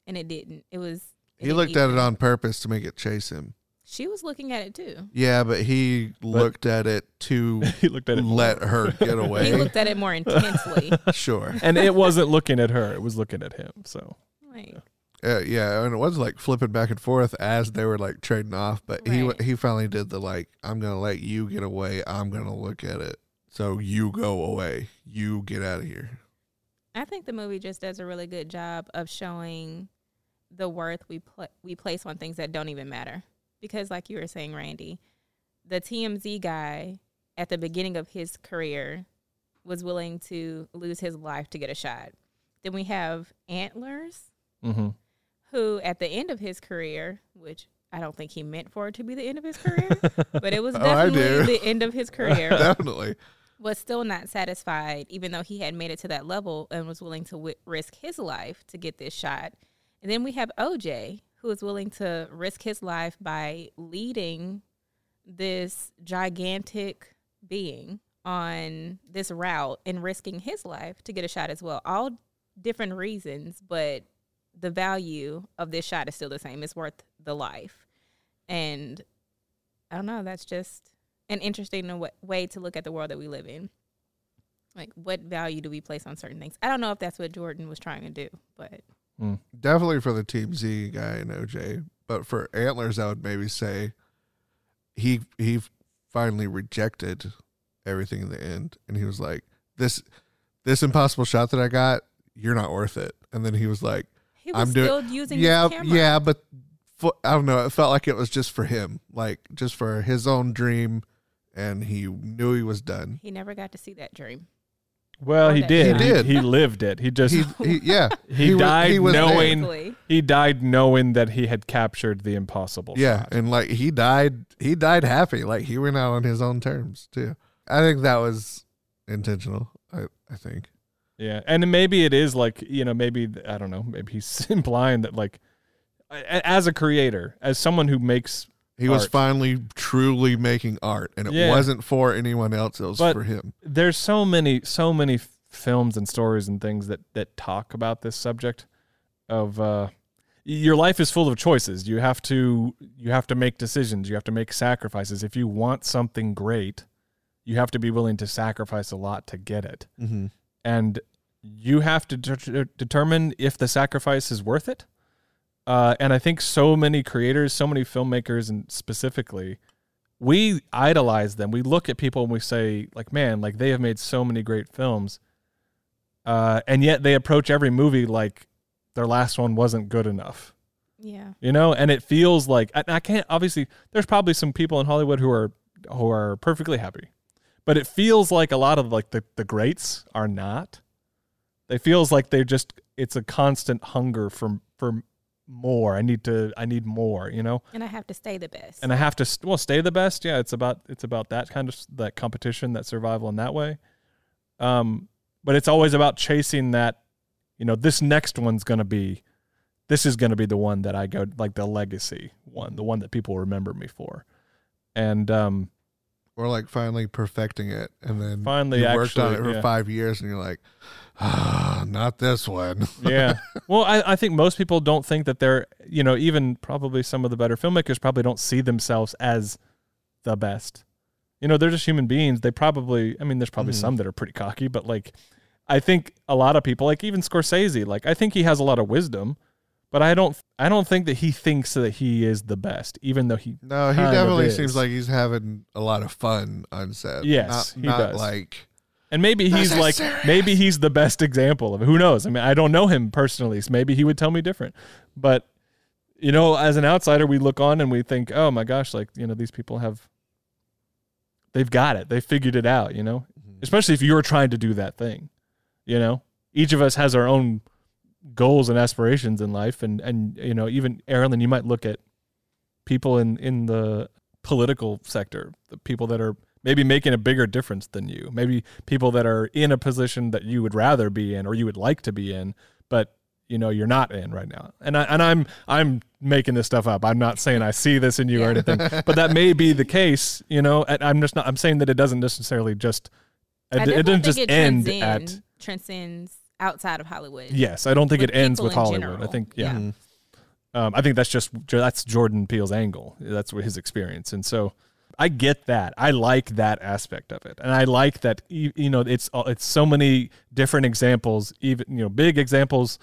and it didn't. It was. It He looked at it on purpose to make it chase him. She was looking at it too. Yeah, but he looked at it to he looked at it let her get away. He looked at it more intensely. sure. and it wasn't looking at her; it was looking at him. So like, Uh, yeah, and it was like flipping back and forth as they were like trading off. But he he finally did the like, I'm gonna let you get away. I'm gonna look at it. So you go away. You get out of here. I think the movie just does a really good job of showing the worth we pl- we place on things that don't even matter. Because, like you were saying, Randy, the TMZ guy at the beginning of his career was willing to lose his life to get a shot. Then we have Antlers, hmm who at the end of his career, which I don't think he meant for it to be the end of his career, but it was Oh, definitely do. the end of his career Definitely. was still not satisfied, even though he had made it to that level and was willing to wi- risk his life to get this shot. And then we have OJ, who is willing to risk his life by leading this gigantic being on this route and risking his life to get a shot as well. All different reasons, but the value of this shot is still the same. It's worth the life. And I don't know, that's just an interesting way to look at the world that we live in. Like, what value do we place on certain things? I don't know if that's what Jordan was trying to do, but Definitely for the TMZ guy and OJ. But for Antlers, I would maybe say he he finally rejected everything in the end, and he was like, "This this impossible shot that I got, you're not worth it." And then he was like, he was I'm doing- still using "Yeah, camera. yeah, but I don't know. It felt like it was just for him, like just for his own dream, and he knew he was done. He never got to see that dream. Well, he did. He did. He, lived it. He just He, he, he yeah, He was- died was there. knowing- Basically. died knowing that he had captured the impossible. Yeah, shot. and like he died, he died happy. Like he went out on his own terms too. I think that was intentional. I I think. Yeah, and maybe it is like you know, maybe I don't know, maybe he's implying that like, as a creator, as someone who makes, He was finally truly making art, and it Yeah. wasn't for anyone else. It was But- for him. there's so many, so many films and stories and things that that talk about this subject of uh your life is full of choices. You have to you have to make decisions. You have to make sacrifices. If you want something great, you have to be willing to sacrifice a lot to get it. Mm-hmm. And you have to de- determine if the sacrifice is worth it. Uh, and I think so many creators, so many filmmakers, and specifically, we idolize them. We look at people and we say, like, man, like they have made so many great films. Uh, and yet they approach every movie like their last one wasn't good enough. Yeah. You know, and it feels like and I can't obviously there's probably some people in Hollywood who are who are perfectly happy. But it feels like a lot of like the, the greats are not. It feels like they're just it's a constant hunger for for more. I need to I need more, you know? And I have to stay the best. and I have to well stay the best. Yeah, it's about it's about that kind of that competition, that survival in that way. Um, but it's always about chasing that. You know, this next one's gonna be, this is gonna be the one that I go like the legacy one, the one that people remember me for, and um, Or like finally perfecting it, and then Finally you worked on it for yeah. five years, and you're like, ah, not this one. yeah. Well, I, I think most people don't think that they're, you know, even probably some of the better filmmakers probably don't see themselves as the best. You know, they're just human beings. They probably, I mean, there's probably Mhm. some that are pretty cocky, but like, I think a lot of people, like even Scorsese, like I think he has a lot of wisdom, but I don't, I don't think that he thinks that he is the best, even though he, No, he definitely seems like he's having a lot of fun on set. Yes, not, he not does. like and maybe he's like, serious. maybe he's the best example of it. Who knows? I mean, I don't know him personally, so maybe he would tell me different, but you know, as an outsider, we look on and we think, oh my gosh, like, you know, these people have, they've got it. They figured it out, you know, mm-hmm. especially if you're trying to do that thing, you know, each of us has our own goals and aspirations in life. And, and, you know, even Erilyn, you might look at people in, in the political sector, the people that are maybe making a bigger difference than you, maybe people that are in a position that you would rather be in or you would like to be in, but you know you're not in right now. And I, and I'm I'm making this stuff up. I'm not saying I see this in you or anything but that may be the case you know and I'm just not I'm saying that it doesn't necessarily just it, it doesn't just it end transcend- at transcends outside of Hollywood. yes I don't think with it ends with in Hollywood. I think yeah, Yeah. Um, I think that's just that's Jordan Peele's angle. That's what his experience. And so I get that. I like that aspect of it. And I like that you you know it's it's so many different examples even you know big examples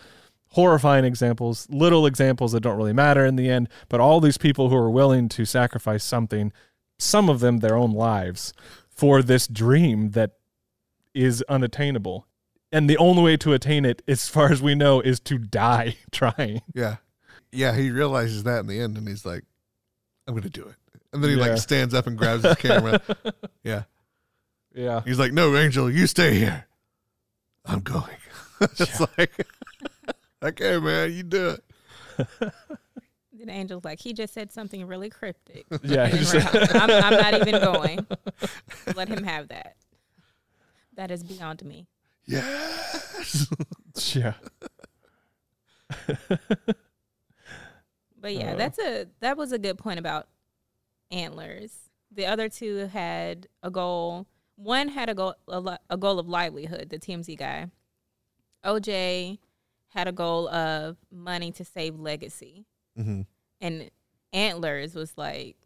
horrifying examples, little examples that don't really matter in the end, but all these people who are willing to sacrifice something, some of them their own lives, for this dream that is unattainable. And the only way to attain it, as far as we know, is to die trying. Yeah. Yeah, he realizes that in the end and he's like, I'm gonna do it. And then he Yeah. like stands up and grabs his camera. Yeah. Yeah. He's like, No, Angel, you stay here. I'm going. it's like Okay, man, you do it. Then Angel's like, he just said something really cryptic. Yeah. And then we're. I'm, I'm not even going. Let him have that. That is beyond me. Yes. yeah. But yeah, Uh. that's a that was a good point about antlers. The other two had a goal. One had a goal a, a goal of livelihood, the TMZ guy. OJ had a goal of money to save legacy. hmm And Antlers was like,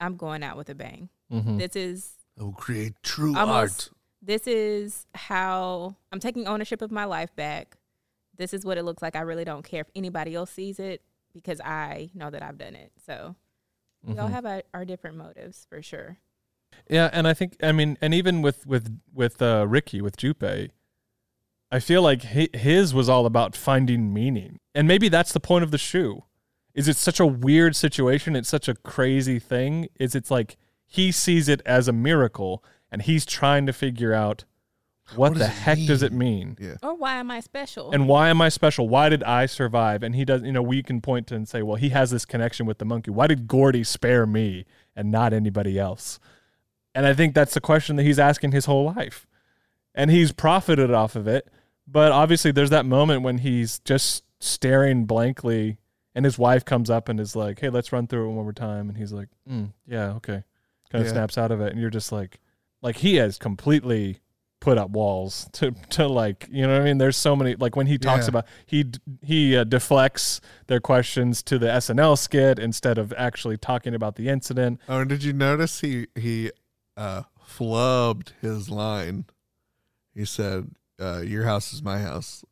I'm going out with a bang. hmm This is I will create true Almost. art. This is how I'm taking ownership of my life back. This is what it looks like. I really don't care if anybody else sees it because I know that I've done it. So we all have our, our different motives for sure. Yeah, and I think I mean, and even with with with uh, Ricky with Jupe, I feel like his was all about finding meaning, and maybe that's the point of the shoe. Is it such a weird situation? It's such a crazy thing. Is it's like he sees it as a miracle, and he's trying to figure out what, What the does it heck does it mean? mean, Or why am I special? and why am I special? Why did I survive? And he does. You know, we can point to and say, well, he has this connection with the monkey. Why did Gordy spare me and not anybody else? And I think that's the question that he's asking his whole life. And he's profited off of it. But obviously, there's that moment when he's just staring blankly, and his wife comes up and is like, hey, let's run through it one more time. And he's like, mm, yeah, okay. Kind of Yeah. snaps out of it. And you're just like, like he has completely put up walls to to like you know what I mean. There's so many like when he talks Yeah. about he he uh, deflects their questions to the SNL skit instead of actually talking about the incident. Oh, and did you notice he he uh flubbed his line? He said, uh, "Your house is my house."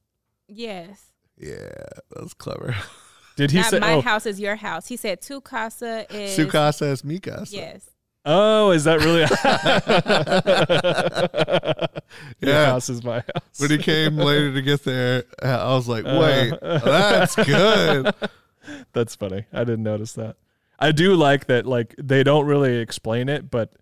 Yes. Yeah, that was clever. Did he Not say? my Oh, house is your house. He said tu casa is Su casa es mi casa. Yes. Oh, is that really? Your Yeah. house is my house. When he came later to get there, I was like, Uh, "Wait, that's good." That's funny. I didn't notice that. I do like that. Like they don't really explain it, but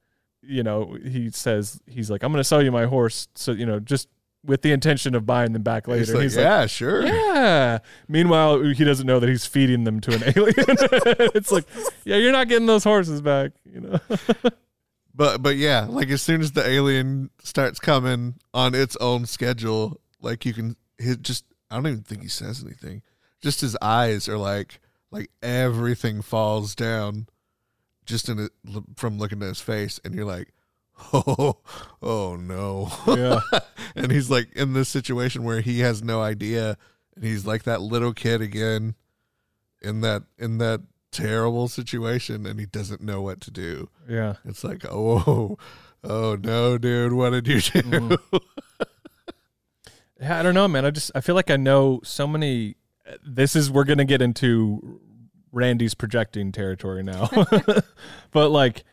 you know, he says he's like, "I'm going to sell you my horse," so you know, just with the intention of buying them back later. He's like, he's "Yeah, sure." "Yeah." Meanwhile, he doesn't know that he's feeding them to an alien. it's like, yeah, you're not getting those horses back. You know. But but yeah, like as soon as the alien starts coming on its own schedule, like you can his just I don't even think he says anything. Just his eyes are like like everything falls down just in it from looking at his face and you're like, "Oh, oh no." yeah. and he's like in this situation where he has no idea and he's like that little kid again in that in that terrible situation and he doesn't know what to do. Yeah. It's like, oh, oh no, dude, what did you do? Mm-hmm. Yeah, I don't know, man. I just I feel like I know so many. This is we're gonna get into Randy's projecting territory now, but like,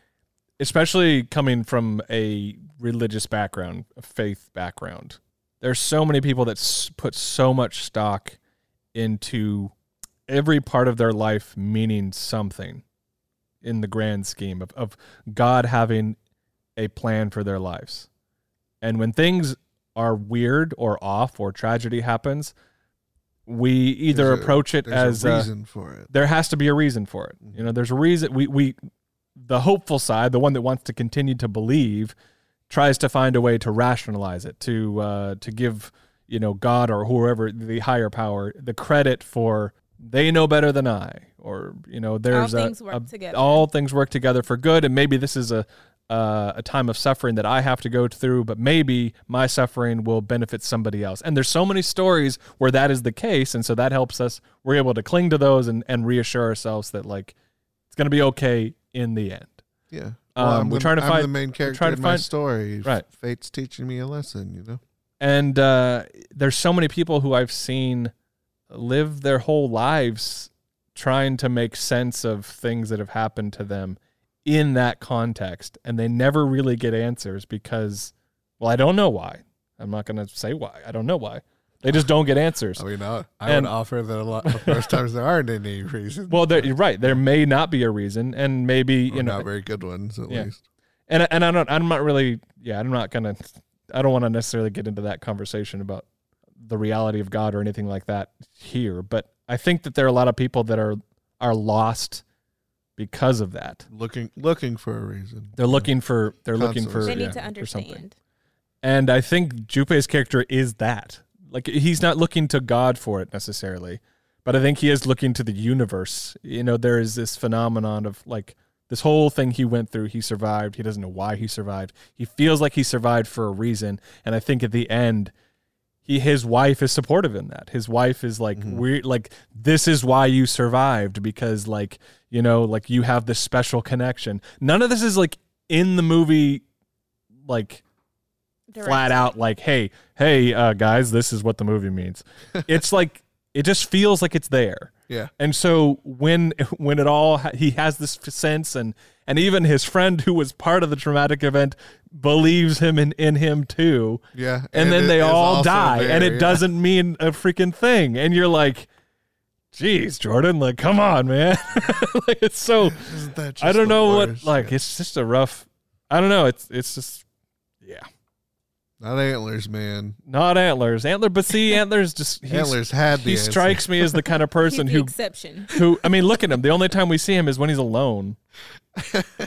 especially coming from a religious background, a faith background, there's so many people that put so much stock into every part of their life meaning something in the grand scheme of, of God having a plan for their lives. And when things are weird or off or tragedy happens, we either a- approach it as a reason for it. there has to be a reason for it. You know, there's a reason we we the hopeful side, the one that wants to continue to believe, tries to find a way to rationalize it, to uh, to give you know God or whoever the higher power the credit for they know better than I, or you know there's all a- things work a- together. all things work together for good, and maybe this is a uh, a time of suffering that I have to go through, but maybe my suffering will benefit somebody else. And there's so many stories where that is the case, and so that helps us. We're able to cling to those and, and reassure ourselves that like it's going to be okay in the end. Yeah. Um, I'm we're the, trying to I'm find- the main character trying to in my find- story. Right. Fate's teaching me a lesson, you know? And uh, there's so many people who I've seen live their whole lives trying to make sense of things that have happened to them in that context, and they never really get answers because, well, I don't know why. I'm not going to say why. I don't know why. They just don't get answers. I mean, I, I And- would offer that a lot of most times there aren't any reasons. Well, there, you're right. There may not be a reason, and maybe Or you know, not very good ones, at Yeah. least. and and I don't. I'm not really. Yeah, I'm not gonna. I don't want to necessarily get into that conversation about the reality of God or anything like that here. But I think that there are a lot of people that are are lost because of that. Looking looking for a reason. They're looking for. They're looking for. They need yeah, to understand. And I think Jupe's character is that. Like he's not looking to God for it necessarily, but I think he is looking to the universe. You know, there is this phenomenon of like this whole thing he went through, he survived. He doesn't know why he survived. He feels like he survived for a reason, and I think at the end he his wife is supportive in that. His wife is like Mhm. we're like this is why you survived because like, you know, like you have this special connection. None of this is like in the movie like flat out like hey hey uh, guys this is what the movie means it's like it just feels like it's there Yeah. and so when when it all he has this sense and and even his friend who was part of the traumatic event believes him in in him too Yeah. and, then they all also die and it yeah. doesn't mean a freaking thing and you're like Jeez, jordan like come on man like it's so Isn't that just i don't know worst? what like Yeah. it's just a rough i don't know it's it's just yeah Not antlers, man. Not antlers. Antler, but see, antlers just he's, Antlers had the he answer. strikes me as the kind of person He's the who exception. who I mean, look at him. The only time we see him is when he's alone.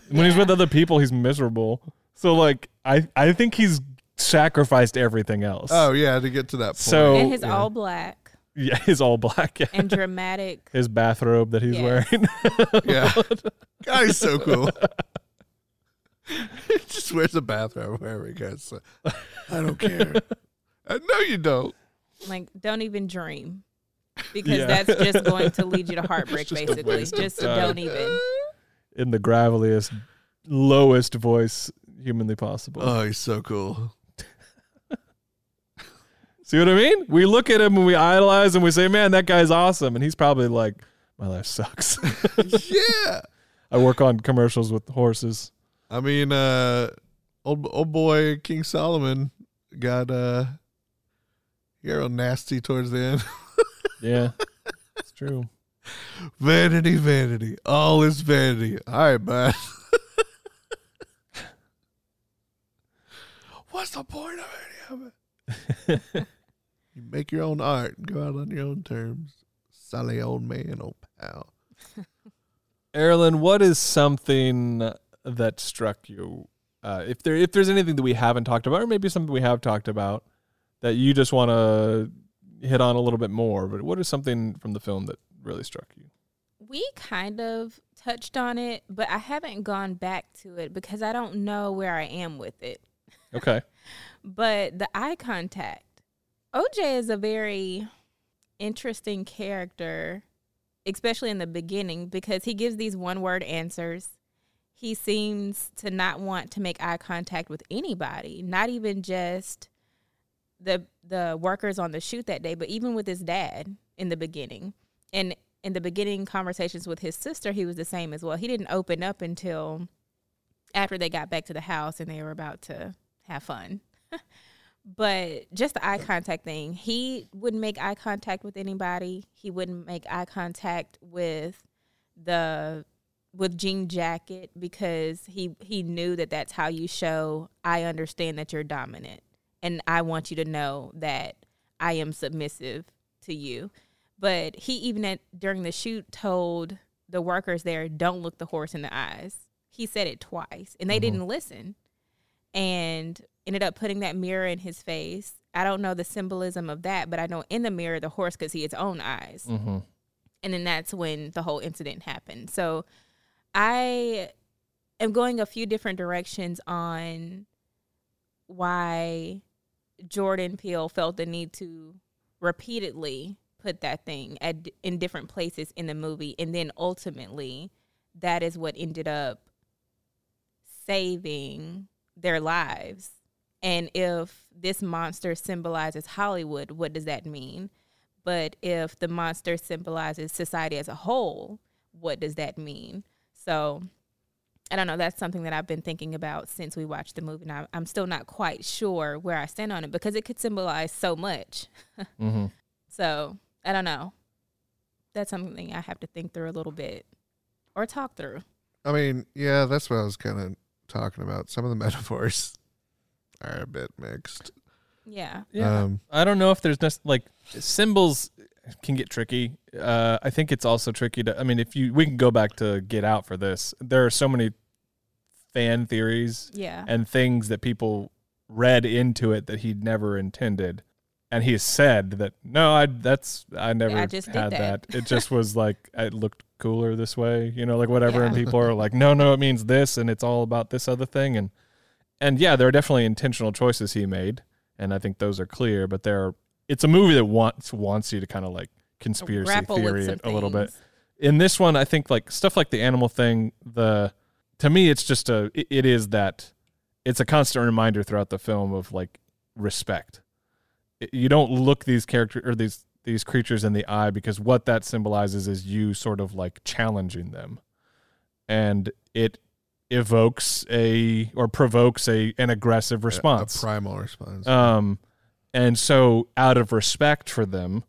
When he's with other people, he's miserable. So like, I I think he's sacrificed everything else. Oh yeah, to get to that point. So- and his yeah. all black yeah, he's all black. Yeah. and dramatic. His bathrobe that he's Yes. wearing. yeah, God, he's so cool. just wears a bathrobe wherever he goes. So, I don't care. Uh, I know you don't. Like, don't even dream. Because Yeah. that's just going to lead you to heartbreak, just a basically. waste of Just time. don't even. In the graveliest, lowest voice humanly possible. Oh, he's so cool. See what I mean? We look at him and we idolize him and we say, "Man, that guy's awesome," and he's probably like, "My life sucks." yeah. I work on commercials with horses. I mean, uh, old old boy King Solomon got uh, he got real nasty towards the end. Yeah, it's true. vanity, vanity, all is vanity. All right, bud. What's the point of any of it? you make your own art and go out on your own terms. Sally, old man, old pal. Erilyn, what is something that struck you? Uh, if there, if there's anything that we haven't talked about, or maybe something we have talked about that you just want to hit on a little bit more, but what is something from the film that really struck you? We kind of touched on it, but I haven't gone back to it because I don't know where I am with it. Okay. But the eye contact. OJ is a very interesting character, especially in the beginning, because he gives these one word answers. He seems to not want to make eye contact with anybody, not even just the the workers on the shoot that day, but even with his dad in the beginning. And in the beginning conversations with his sister, he was the same as well. He didn't open up until after they got back to the house and they were about to have fun. but just the eye contact thing, he wouldn't make eye contact with anybody. He wouldn't make eye contact with the with jean jacket because he he knew that that's how you show I understand that you're dominant and I want you to know that I am submissive to you. But he even at, during the shoot told the workers there, "Don't look the horse in the eyes." He said it twice, and they didn't listen, and ended up putting that mirror in his face. I don't know the symbolism of that, but I know in the mirror the horse could see its own eyes, Mm-hmm. and then that's when the whole incident happened. So I am going a few different directions on why Jordan Peele felt the need to repeatedly put that thing at in different places in the movie and then ultimately that is what ended up saving their lives. And if this monster symbolizes Hollywood, what does that mean? But if the monster symbolizes society as a whole, what does that mean? So I don't know. That's something that I've been thinking about since we watched the movie. And I, I'm still not quite sure where I stand on it because it could symbolize so much. Mm-hmm. So I don't know. That's something I have to think through a little bit or talk through. I mean, yeah, that's what I was kind of talking about. Some of the metaphors are a bit mixed. Yeah. Yeah. Um, I don't know if there's nec- like symbols can get tricky. Uh, I think it's also tricky to. I mean, if you we can go back to Get Out for this. There are so many fan theories Yeah. and things that people read into it that he'd never intended. And he has said that no, I that's I never I just did had that." that. It just was like it looked cooler this way, you know, like whatever. And people are like, no, no, it means this, and it's all about this other thing. And and yeah, there are definitely intentional choices he made, and I think those are clear. But there, are, it's a movie that wants wants you to kind of like conspiracy Grapple theory it a little bit in this one, I think like stuff like the animal thing, the to me, it's just a it, it is that it's a constant reminder throughout the film of like respect. It- you don't look these character or these these creatures in the eye because what that symbolizes is you sort of like challenging them, and it evokes a or provokes a an aggressive a- response. A, primal response. Um, and so out of respect for them,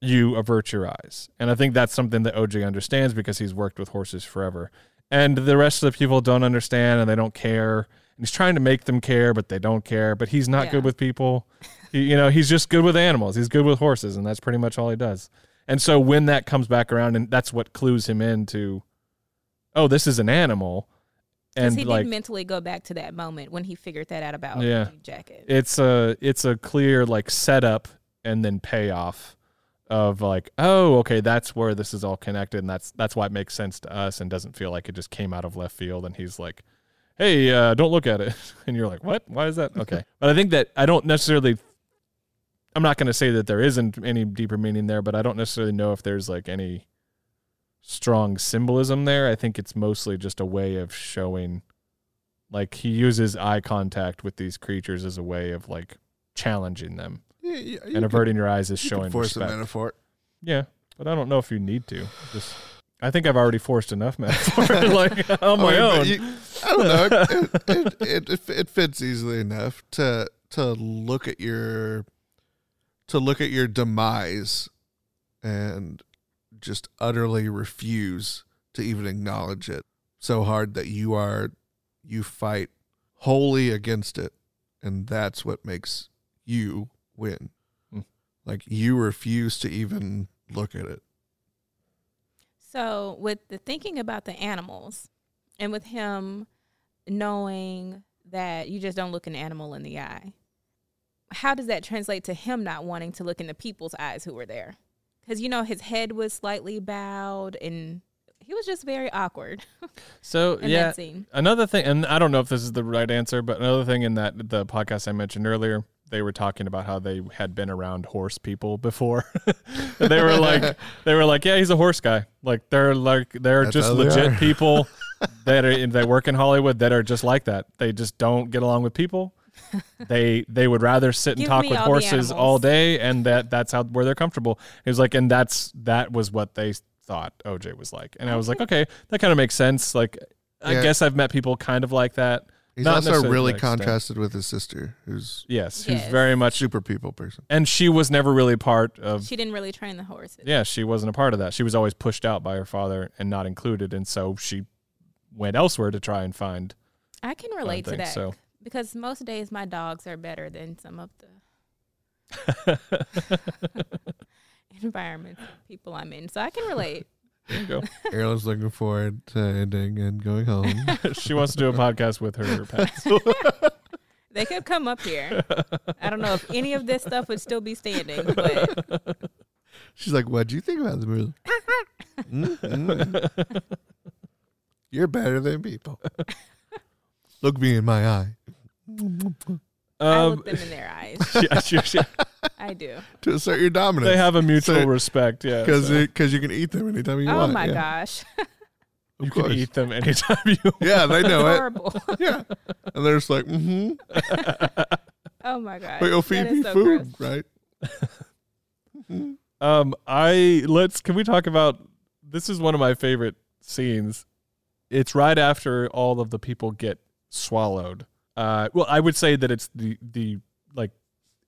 you avert your eyes. And I think that's something that OJ understands because he's worked with horses forever. And the rest of the people don't understand and they don't care. And he's trying to make them care, but they don't care. But he's not Yeah. good with people. He, you know, he's just good with animals. He's good with horses, and that's pretty much all he does. And so when that comes back around, and that's what clues him into, oh, this is an animal. Because And he like did mentally go back to that moment when he figured that out about Yeah. the jacket. it's a it's a clear like setup and then payoff of like oh okay that's where this is all connected and that's that's why it makes sense to us and doesn't feel like it just came out of left field and he's like "Hey, uh, don't look at it," and you're like, "What? Why is that?" Okay, but I think that I don't necessarily. I'm not going to say that there isn't any deeper meaning there, but I don't necessarily know if there's like any strong symbolism there. I think it's mostly just a way of showing, like he uses eye contact with these creatures as a way of like challenging them, Yeah, yeah, you and averting your eyes is you showing force a respect. metaphor. Yeah, but I don't know if you need to. Just, I think I've already forced enough metaphor, like on my I mean, own. you- I don't know. It, it, it, it, it fits easily enough to to look at your to look at your demise and just utterly refuse to even acknowledge it so hard that you are you fight wholly against it and that's what makes you win Hmm. like you refuse to even look at it So, with the thinking about the animals and with him knowing that you just don't look an animal in the eye, how does that translate to him not wanting to look in the people's eyes who were there? Because, you know, his head was slightly bowed and he was just very awkward so in yeah, that scene. another thing, and I don't know if this is the right answer, but another thing in that the podcast I mentioned earlier, they were talking about how they had been around horse people before. they were like, they were like, yeah, he's a horse guy. Like they're like they're That's just how they legit people that are they work in Hollywood that are just like that. They just don't get along with people. They they would rather sit and Give talk with all horses all day, and that that's how where they're comfortable. It was like, and that's that was what they thought OJ was like, and I was like, okay, that kind of makes sense. Like, I Yeah. guess I've met people kind of like that. he's Not also really that extent. contrasted with his sister who's Yes, who's Yes. very much, super people person and she was never really part of. She didn't really train the horses. Yeah, she wasn't a part of that. She was always pushed out by her father and not included, and so she went elsewhere to try and find. I can relate to that so. Because most days my dogs are better than some of the environments people I'm in. So I can relate. There you go. Erilyn's looking forward to ending and going home. she wants to do a podcast with her pets. They could come up here. I don't know if any of this stuff would still be standing, but She's like, "What do you think about the movie?" Mm, mm. You're better than people. Look me in my eye I Um, look them in their eyes. yeah, she- she- I do. to assert your dominance. they have a mutual So- respect. Yeah, because so because you can eat them anytime you Oh want. my yeah, gosh. Of you course. can eat them anytime you. Yeah, they know it. Horrible. Yeah, and they're just like, "Mm-hmm." Oh my gosh. But you'll feed is me so food, gross. right? Um, I let's can we talk about this is one of my favorite scenes. It's right after all of the people get swallowed. Uh, well, I would say that it's the the like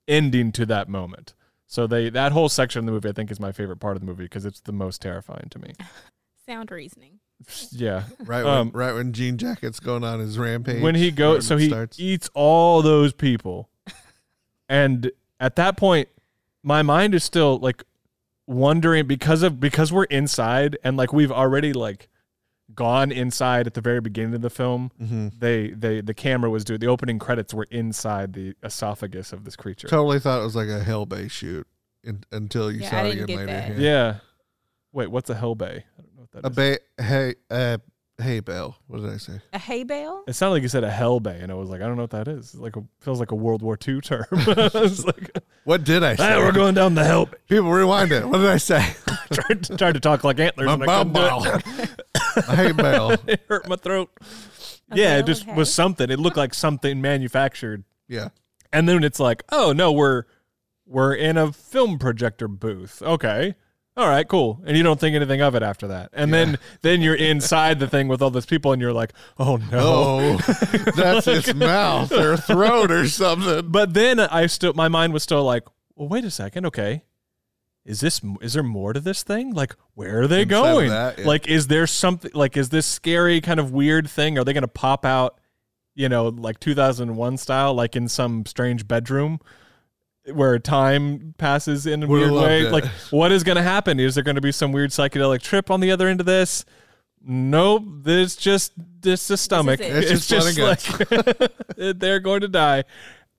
ending to that moment. So they that whole section of the movie I think is my favorite part of the movie because it's the most terrifying to me. Sound reasoning. Yeah, Right when Um, right when Jean Jacket's going on his rampage. when he right goes, so he starts. eats all those people, and at that point, my mind is still like wondering because of because we're inside and like we've already like gone inside at the very beginning of the film. Mhm. They they the camera was doing the opening credits were inside the esophagus of this creature. Totally thought it was like a Hell Bay shoot in, until you Yeah, saw I it didn't again get later. that. yeah. Wait, what's a hell bay? I don't know what that A is. bay, hey, uh, hey, Bell. What did I say? A hay bale? It sounded like you said a hell bay, and I was like, I don't know what that is. It's like a, feels like a World War II term. like, What did I say? "Ah, we're going down the hell bay. People rewind it. What did I say? tried, to, tried to talk like antlers and I couldn't do it. hey, Bell. it hurt my throat. A yeah, it just of was something. It looked like something manufactured. Yeah. And then it's like, oh no, we're we're in a film projector booth. Okay. All right, cool. And you don't think anything of it after that. And then then you're inside the thing with all those people and you're like, oh no. Oh, that's its mouth or throat or something. But then I still my mind was still like, well, wait a second, okay. Is this is there more to this thing? Like, where are they Instead of going? that, yeah. Like, is there something? Like, is this scary kind of weird thing? Are they going to pop out? You know, like 2001 style, like in some strange bedroom where time passes in a Would've weird way. it. Like, what is going to happen? Is there going to be some weird psychedelic trip on the other end of this? Nope. This just this is stomach. it. It's It's, just just, like they're going to die.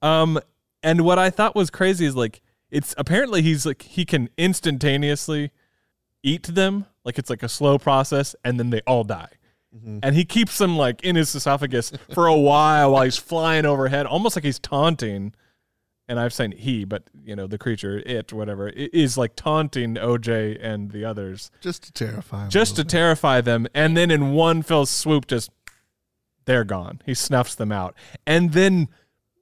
Um, and what I thought was crazy is like it's apparently he's like he can instantaneously eat them, like it's like a slow process, and then they all die. Mhm. and he keeps them like in his esophagus for a while while he's flying overhead, almost like he's taunting. And I've saying he, but you know the creature, it, whatever, is like taunting OJ and the others Just to terrify just to little terrify them. And then in one fell swoop, just they're gone. He snuffs them out, and then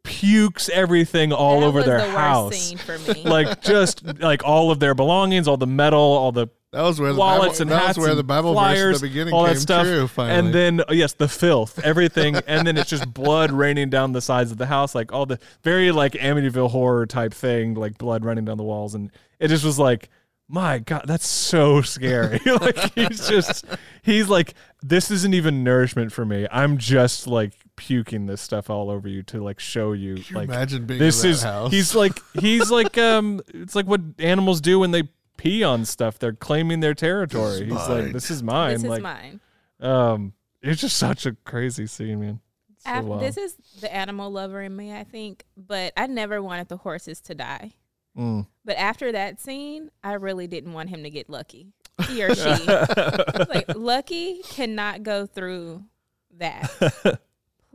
pukes everything all That over was their the house. Worst scene for me. like just like all of their belongings, all the metal, all the bit. that was where the wallets Bible, and that hats was where and the Bible verse flyers, at the beginning all came that stuff, true. Finally, and then yes, the filth, everything, and then it's just blood raining down the sides of the house, like all the very like Amityville horror type thing, like blood running down the walls, and it just was like, my God, that's so scary. like he's just, he's like, this isn't even nourishment for me. I'm just like puking this stuff all over you to like show you, you like imagine being this in that is house. he's like he's like um it's like what animals do when they pee on stuff they're claiming their territory he's mine. like this is mine this is mine. um it's just such a crazy scene man so Af- wild. This is the animal lover in me, I think. But I never wanted the horses to die. Mm. But after that scene, I really didn't want him to get lucky. He or she. like Lucky cannot go through that.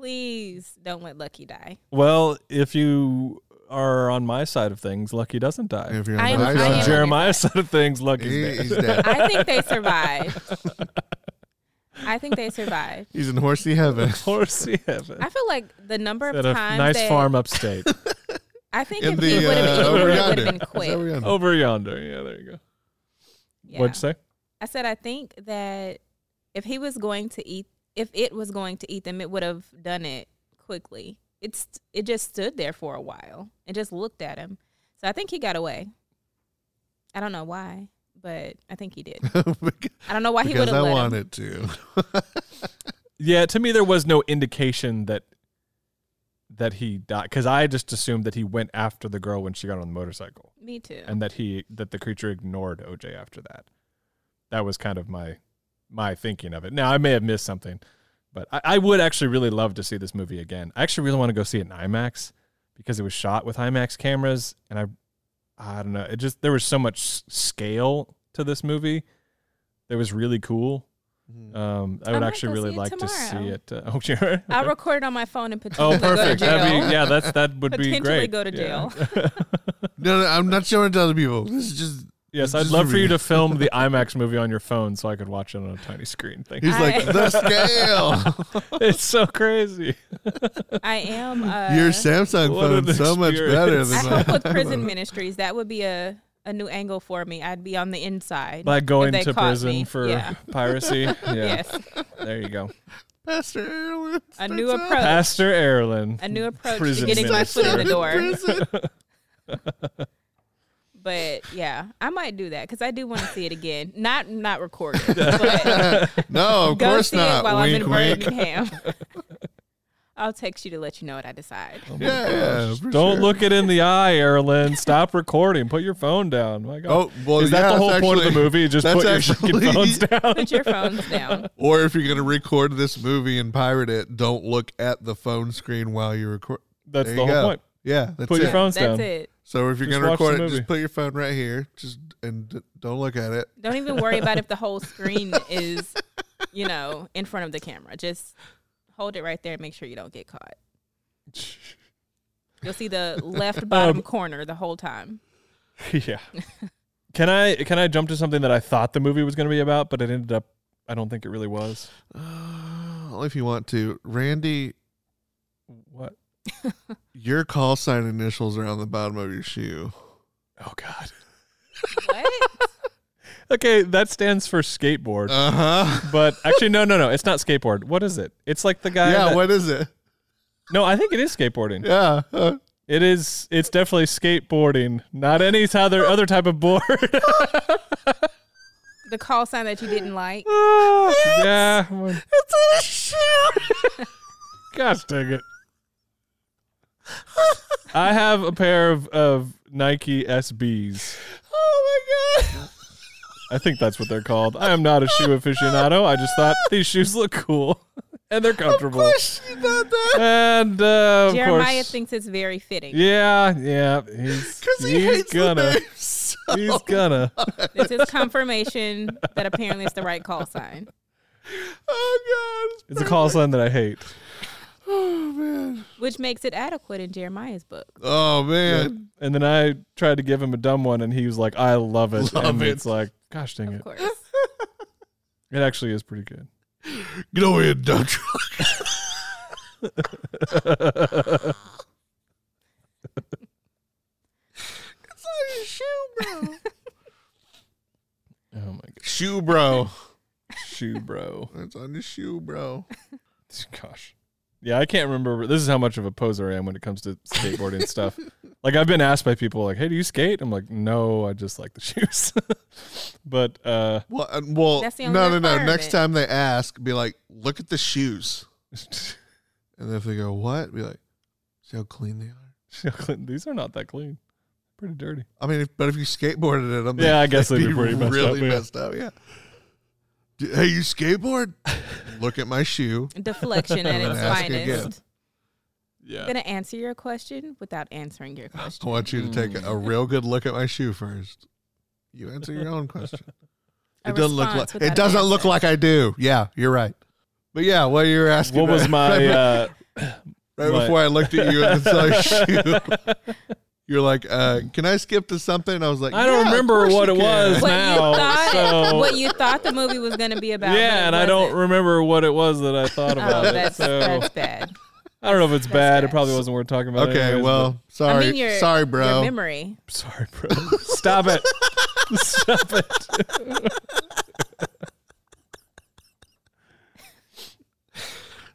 Please don't let Lucky die. well if you are on my side of things lucky doesn't die If you're I on am- I'm on on jeremiah's side. side of things lucky's he- dead he's dead. I think they survived. I think they survived. He's in horsey heaven. horsey heaven I feel like the number of at a times nice that farm upstate I think In if the he would have uh, been, over yonder. been quick. over yonder? over yonder yeah there you go Yeah. what'd you say I said I think that if he was going to eat, if it was going to eat them, it would have done it quickly. It's it just stood there for a while and just looked at him. So I think he got away. I don't know why, but I think he did. I don't know why he would because have I let him. wanted to. Yeah, to me there was no indication that that he died because I just assumed that he went after the girl when she got on the motorcycle, Me too. and that he that the creature ignored OJ after that. That was kind of my my thinking of it. Now I may have missed something, but I, I would actually really love to see this movie again. I actually really want to go see it in IMAX because it was shot with IMAX cameras, and I I don't know, it just there was so much scale to this movie. That was really cool. Um, I I would might actually really see it like to see tomorrow. it. Uh, oh, sure. I'll record it on my phone and Oh, potentially go to perfect. jail. That'd be, yeah, that's that would be great. Potentially great. go to Yeah. No, no, I'm not showing it to other people. This is just. Yes, I'd love for you to film the IMAX movie on your phone so I could watch it on a tiny screen. Thank He's you. like the scale. it's so crazy. I am. Uh, Your Samsung What an phone's so much better experience. than I mine. hope with prison ministries that would be a a new angle for me. I'd be on the inside. Like going they to caught prison me. for Yeah. piracy. Yeah, Yes, there you go. Pastor Erilyn. a new starts approach. Pastor Erilyn. a new approach to getting your foot in the minister. door. But yeah, I might do that because I do want to see it again. Not not record it, but No, of go course see not. it while wink, I'm in wink. Birmingham. I'll text you to let you know what I decide. Oh Yeah, yeah, Don't sure. look it in the eye, Erilyn. Stop recording. Put your phone down. My God. Oh, well, Is that yeah, the whole that's point of the movie? Just put your actually- freaking phones down. Put your phones down. Or if you're going to record this movie and pirate it, don't look at the phone screen while you record. That's There the you whole go. point. Yeah, that's Put it. your phones That's down. it. So if you're Just going to record it, just put your phone right here. Just and d- don't look at it. Don't even worry about if the whole screen is, you know, in front of the camera. Just hold it right there and make sure you don't get caught. You'll see the left bottom Um, corner the whole time. yeah. Can I can I jump to something that I thought the movie was going to be about, but it ended up I don't think it really was. Uh, only if you want to. Randy, What? Your call sign initials are on the bottom of your shoe. Oh God. What? Okay, that stands for skateboard. Uh huh. but actually, no, no, no. It's not skateboard. What is it? It's like the guy. Yeah, that- what is it? No, I think it is skateboarding. Yeah. uh, It is. It's definitely skateboarding, not any other other type of board. the call sign that you didn't like. Oh, yeah. It's a shoe. Gosh dang it. I have a pair of, of Nike SBs. Oh my god. I think that's what they're called. I am not a shoe aficionado. I just thought these shoes look cool and they're comfortable. She did that. And uh, of Jeremiah course, thinks it's very fitting. yeah, yeah, he's Because he he's hates gonna, the name so he's gonna. This is confirmation that apparently it's the right call sign. Oh god. It's a call sign that I hate. Oh man. Which makes it adequate in Jeremiah's book. Oh man. And then I tried to give him a dumb one, and he was like, "I love it." Love and it. it's like, gosh dang Of it, course. it actually is pretty good. Get over here, dump truck. it's on your shoe, bro. Oh my god. Shoe, bro. shoe, bro. It's on your shoe, bro. Gosh. Yeah, I can't remember. This is how much of a poser I am when it comes to skateboarding stuff. Like I've been asked by people like, "Hey, do you skate?" I'm like, "No, I just like the shoes." but uh Well, uh, well, That's the no, only no, no. Next requirement. time they ask, be like, "Look at the shoes," and if they go, "What?" Be like, "See how clean they are." these are not that clean. Pretty dirty. I mean, if, but if you skateboarded in them, Yeah, I guess they'd they'd be pretty messed really up, yeah. messed up. Yeah. D- Hey, you skateboard? Look at my shoe. Deflection at its Ask again. finest. Yeah. I'm gonna answer your question without answering your question. I question. want you to take a, a real good look at my shoe first. You answer your own question. A it doesn't look like response it an doesn't look answer. like I do. Yeah, you're right. But yeah, what you're asking. What was my right, uh right my- before I looked at you and saw your shoe? You're like, uh, can I skip to something? I was like, I don't yeah, remember course what it can. was. what now, you thought so- what you thought the movie was gonna be about. yeah, and I don't wasn't. remember what it was that I thought Oh, about it. that's So that's bad. I don't know if it's that's bad. It probably wasn't worth talking about. Okay, anyways, well, sorry, I mean, your sorry, bro. Your memory. sorry, bro. Stop it. Stop it.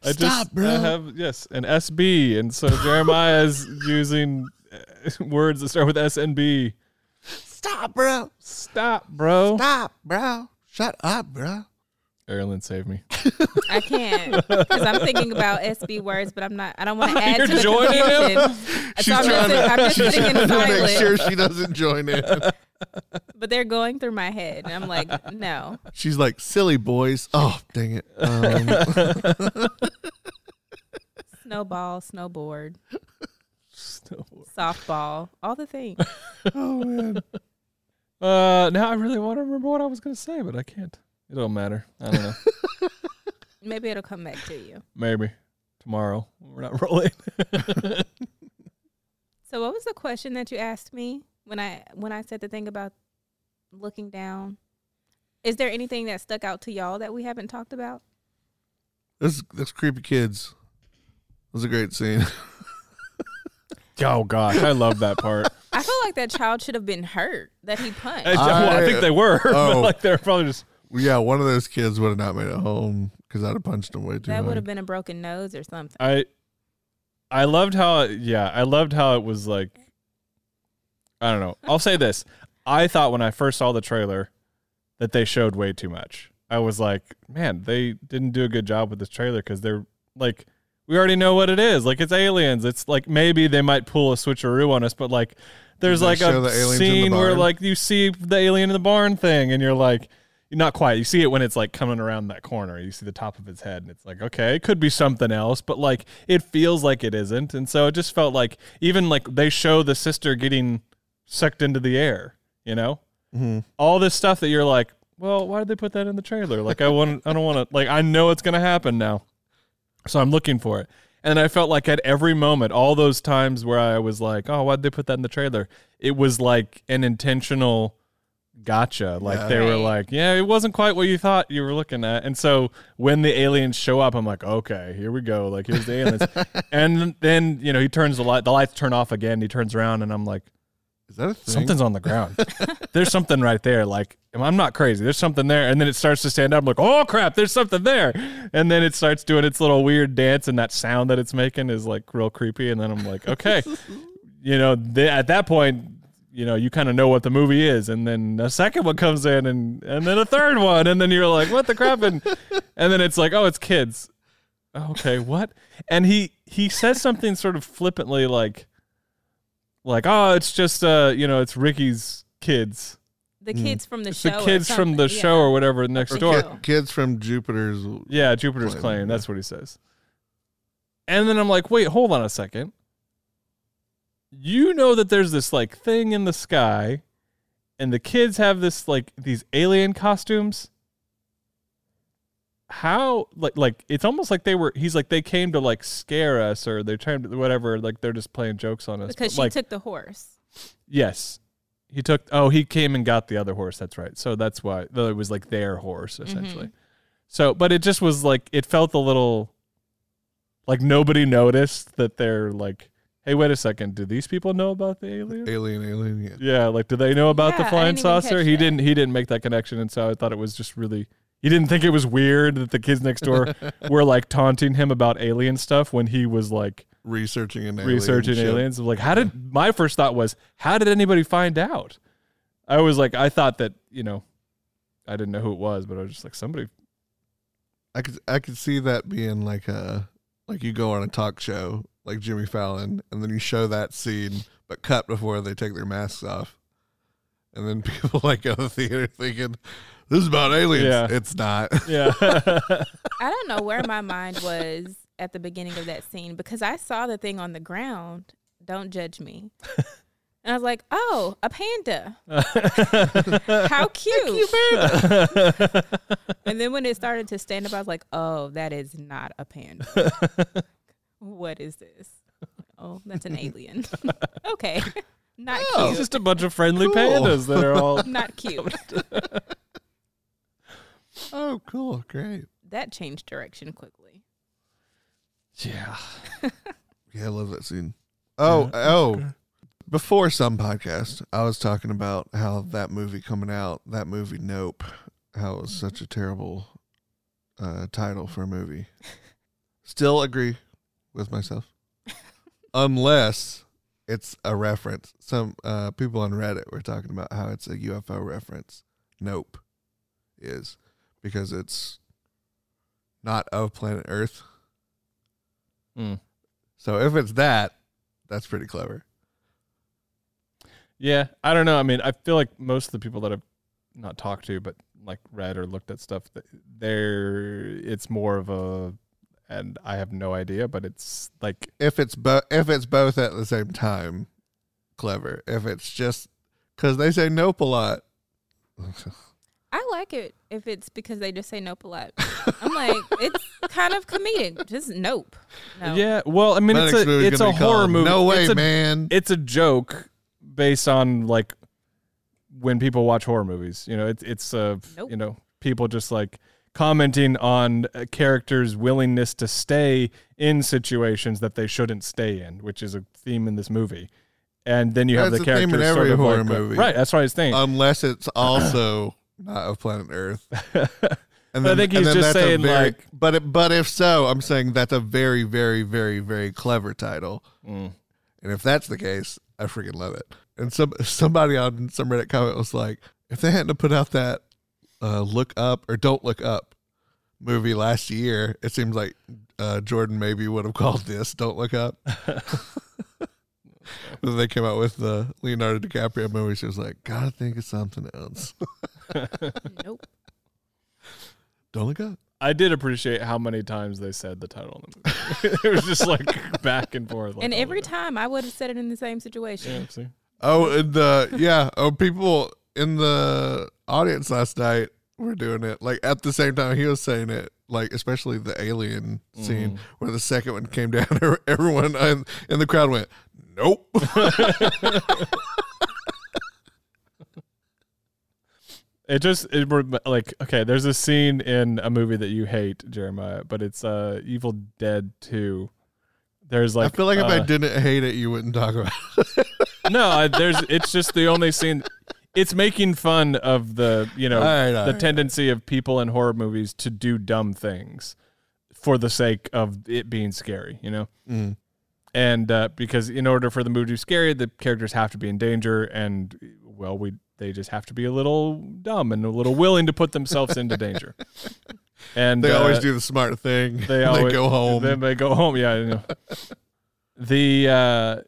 I Stop, just bro. I have yes an SB, and so Jeremiah is using words that start with S and B. Stop, bro. Stop, bro. Stop, bro. Shut up, bro. Erilyn, save me. I can't because I'm thinking about SB words, but I'm not. I don't want to add You're to the joining him? confusion. She's So I'm trying just, to, I'm just she's trying to make sure she doesn't join in. but they're going through my head, and I'm like, no. She's like, silly boys. Oh, dang it. Um, Snowball, snowboard, softball, all the things. oh, man. Uh, now I really want to remember what I was going to say, but I can't. It don't matter. I don't know. Maybe it'll come back to you. Maybe tomorrow. We're not rolling. So, what was the question that you asked me when I when I said the thing about looking down? Is there anything that stuck out to y'all that we haven't talked about? This, this creepy kids. It was a great scene. oh gosh, I love that part. I feel like that child should have been hurt that he punched. I, well, I think they were. but Oh. like they're probably just. yeah, one of those kids would have not made it home because I'd have punched him way too that would have been a broken nose or something. I. I loved how. Yeah, I loved how it was like. I don't know. I'll say this. I thought when I first saw the trailer that they showed way too much. I was like, man, they didn't do a good job with this trailer because they're like, we already know what it is. Like it's aliens. It's like maybe they might pull a switcheroo on us, but like there's like a the scene where like you see the alien in the barn thing, and you're like, not quite. You see it when it's like coming around that corner. You see the top of its head, and it's like, okay, it could be something else, but like it feels like it isn't. And so it just felt like even like they show the sister getting sucked into the air, you know? Mhm. All this stuff that you're like, well, why did they put that in the trailer? Like I want I don't want to like I know it's going to happen now. So I'm looking for it. And I felt like at every moment, all those times where I was like, "Oh, why'd they put that in the trailer?" It was like an intentional gotcha. Like Yeah. they were like, "Yeah, it wasn't quite what you thought you were looking at." And so when the aliens show up, I'm like, "Okay, here we go. Like here's the aliens." and then you know he turns the light, the lights turn off again. He turns around, and I'm like, Is that a thing? "Something's on the ground. there's something right there. Like I'm not crazy. There's something there." And then it starts to stand up. I'm like, "Oh crap! There's something there." And then it starts doing its little weird dance, and that sound that it's making is like real creepy. And then I'm like, "Okay." you know, at that point, you know, you kind of know what the movie is, and then a second one comes in, and and then a third one, and then you're like, what the crap? And and then it's like, oh, it's kids. Okay, what? And he he says something sort of flippantly, like, like, oh, it's just uh, you know, it's Ricky's kids, The hmm. kids from the it's show. the or kids from the something. show or whatever next Or door. kid- Kids from Jupiter's. Yeah, Jupiter's Claim, claim. That's what he says. And then I'm like, wait, hold on a second. You know that there's this like thing in the sky, and the kids have this like these alien costumes. how like like it's almost like they were he's like they came to like scare us or they're trying to whatever like they're just playing jokes on us because But, she like took the horse. yes he took oh he came and got the other horse. That's right. So that's why though it was like their horse essentially. So but it just was like it felt a little like nobody noticed that they're like hey wait a second. Do these people know about the alien? Alien, alien. Yeah. yeah like do they know about the Yeah, I flying saucer? he that. didn't he didn't make that connection. And so i thought it was just really he didn't think it was weird that the kids next door were like taunting him about alien stuff when he was like Researching an alien. researching ship. aliens. Like, how did my first thought was, how did anybody find out? I was like, I thought that you know, I didn't know who it was, but I was just like, somebody. I could I could see that being like a like you go on a talk show like Jimmy Fallon and then you show that scene but cut before they take their masks off. And then people like go to the theater thinking this is about aliens. Yeah. It's not. Yeah, I don't know where my mind was at the beginning of that scene because I saw the thing on the ground. Don't judge me. And I was like, "Oh, a panda! How cute!" and then when it started to stand up, I was like, "Oh, that is not a panda. what is this? Oh, that's an alien. okay, not it's cute. just a bunch of friendly Cool. pandas that are all. Not cute. oh, cool. Great. that changed direction quickly. Yeah. Yeah, I love that scene. Oh, Yeah, oh. Before some podcast, I was talking about how that movie coming out, that movie Nope, how it was such a terrible uh, title for a movie. Still agree with myself. Unless it's a reference. Some uh, people on Reddit were talking about how it's a UFO reference. Nope is because it's not of planet Earth. Mm. So if it's that, that's pretty clever. Yeah, I don't know. I mean, I feel like most of the people that I've not talked to, but like read or looked at stuff, th- they're it's more of a, and I have no idea, but it's like if it's bo- if it's both at the same time, clever. If it's just because they say nope a lot. I like it if it's because they just say nope a lot. I'm like, it's kind of comedic. Just nope. No. yeah. Well, I mean, My it's next a movie's it's gonna a be horror called movie. No way, it's a, man. It's a joke based on like when people watch horror movies. You know, it's it's uh Nope. you know people just like commenting on a character's willingness to stay in situations that they shouldn't stay in, which is a theme in this movie. And then you have That's the a theme characters in every sort of horror like, movie. right? That's what I was thinking. Unless it's also not of planet Earth. And I think he's and just saying, very- like- but it, but if so, I'm saying that's a very, very, very, very clever title. Mm. And if that's the case, I freaking love it. And some somebody on some Reddit comment was like, if they hadn't put out that uh, look up or don't look up movie last year, it seems like uh, Jordan maybe would have called this "Don't Look Up." then they came out with the Leonardo DiCaprio movie. She was like, "Gotta think of something else." Nope. don't look up. I did appreciate how many times they said the title in the movie. it was just like back and forth. Like and every time. time I would have said it in the same situation. Yeah, see? Oh, and the yeah. Oh, people in the audience last night were doing it like at the same time he was saying it. Like especially the alien scene Mhm. where the second one came down, everyone in, in the crowd went, "Nope." It just it were like okay. There's a scene in a movie that you hate, Jeremiah, but it's uh Evil Dead Two. There's like I feel like if I uh, didn't hate it, you wouldn't talk about it. no, I, there's it's just the only scene. It's making fun of the you know right, the right. tendency of people in horror movies to do dumb things for the sake of it being scary. You know. Mm. and uh, because in order for the movie to be scary, the characters have to be in danger, and well, we they just have to be a little dumb and a little willing to put themselves into danger. And They always uh, do the smart thing. They They, always go home. Then they go home. Yeah, I know. the uh,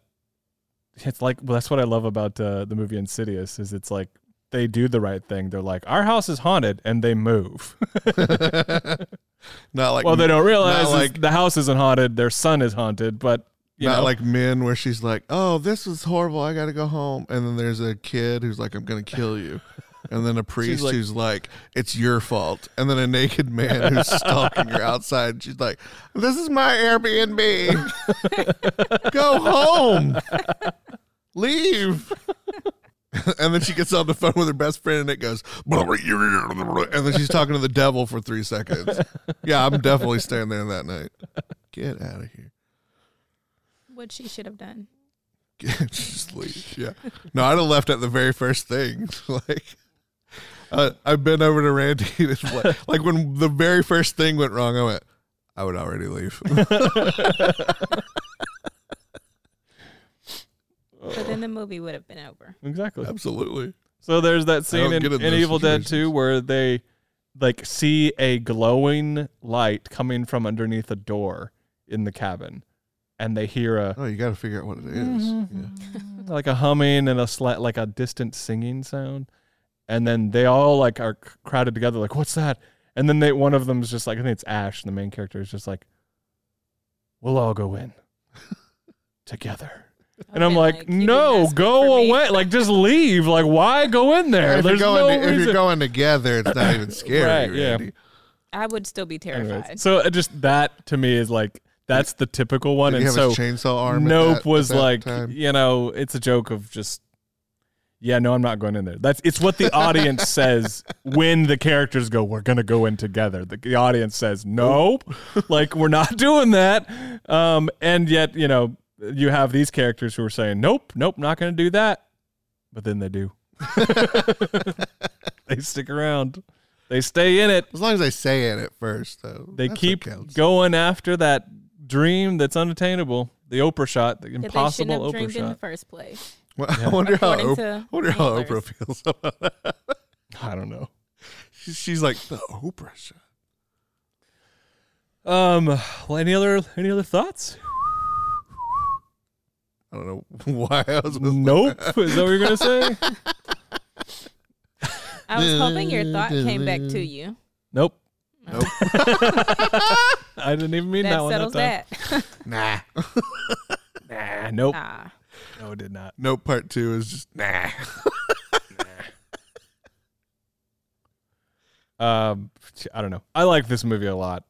it's like well, that's what I love about uh, the movie Insidious is it's like they do the right thing. They're like, our house is haunted, and they move. not like well, they don't realize like- the house isn't haunted. Their son is haunted, but you not know, like men where she's like, "Oh, this was horrible. I got to go home." And then there's a kid who's like, "I'm going to kill you." and then a priest like- who's like, "It's your fault," and then a naked man who's stalking her outside. She's like, "This is my Airbnb. Go home. Leave." and then she gets on the phone with her best friend, and it goes, and then she's talking to the devil for three seconds. Yeah, I'm definitely staying there that night. Get out of here. What she should have done. just leave. Yeah. No, I'd have left at the very first thing. like, uh, I've been over to Randy. and it's like, like when the very first thing went wrong, I went, I would already leave. But then the movie would have been over. exactly. Absolutely. So there's that scene in, in in those Evil Dead 2 where they like see a glowing light coming from underneath a door in the cabin, and they hear a Oh, you got to figure out what it is. Mm-hmm. Yeah. like a humming and a slight like a distant singing sound, and then they all like are crowded together like what's that? And then they one of them is just like I think it's Ash, and the main character is just like, we'll all go in together. And I'm I've like, no, go away. Like, just leave. Like, why go in there? if, you're There's going, no if you're going together, it's not even scary, Right, yeah. I would still be Anyways, terrified. so just that to me is like that's the typical one, Did and have so chainsaw arm? Nope that- was like time? you know it's a joke of just yeah no I'm not going in there. That's it's what the audience says when the characters go we're gonna go in together. The, the audience says nope, like we're not doing that, um, and yet you know you have these characters who are saying nope nope not gonna do that, but then they do. they stick around. They stay in it. As long as I say it at first, though. They keep going after that dream that's unattainable. The Oprah shot, the that they shouldn't impossible have Oprah dreamed in the first place. Well, I wonder how, Oprah, I wonder how. Oprah feels about that. I don't know. She's, she's like the Oprah show. Um. Well, any other any other thoughts? I don't know why I was. listening. Nope. Is that what you're gonna say? I was hoping your thought came back to you. Nope. Nope. I didn't even mean that, That one. settles that. that. Nah. Nah. Nope. nah. No, it did not. Nope. Part two is just nah. Um. I don't know. I like this movie a lot.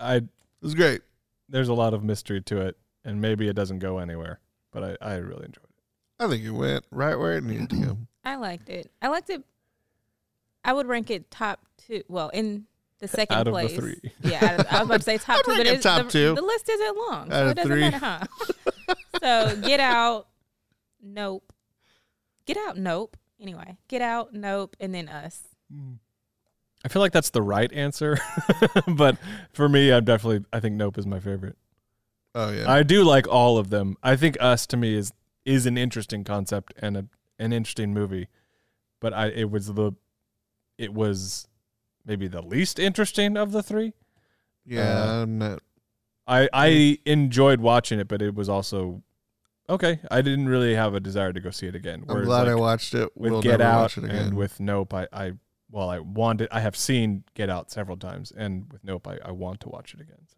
I It was great. there's a lot of mystery to it, and maybe it doesn't go anywhere, but I I really enjoyed it. I think it went right where it needed to go. I liked it. I liked it. I would rank it top two. Well, in the second Out of the place. three. Yeah, out I was about to say top two, but it's, top the, two. the list isn't long, Out so of it doesn't three. matter, huh? so Get Out, Nope. Get Out, Nope. Anyway, Get Out, Nope, and then Us. Hmm. I feel like that's the right answer, but for me, I'm definitely I think Nope is my favorite. Oh yeah. I do like all of them. I think Us to me is is an interesting concept and a, an interesting movie, but I it was the it was maybe the least interesting of the three. yeah. uh, I'm not. I I enjoyed watching it, but it was also okay. I didn't really have a desire to go see it again. I'm Whereas, glad I watched it. with we'll Get Out watch it again. and with Nope. I I well I wanted I have seen Get Out several times, and with Nope I, I want to watch it again. So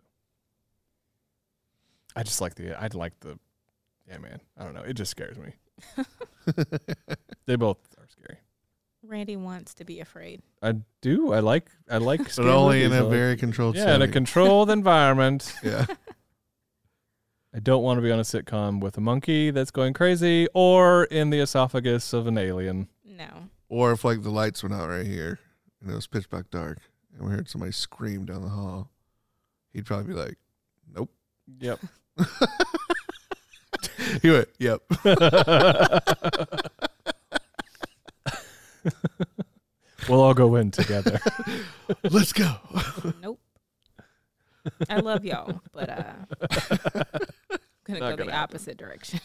I just like the I like the yeah man I don't know it just scares me. They both. Randy wants to be afraid. I do. I like. I like. but scary only in a a I like- very controlled yeah, in a controlled environment. yeah. I don't want to be on a sitcom with a monkey that's going crazy, or in the esophagus of an alien. No. Or if like the lights went out right here and it was pitch black dark and we heard somebody scream down the hall, he'd probably be like, "Nope." Yep. He went, "Yep." we'll all go in together. Let's go. Nope. I love y'all, but uh I'm gonna Not go the gonna happen. opposite direction.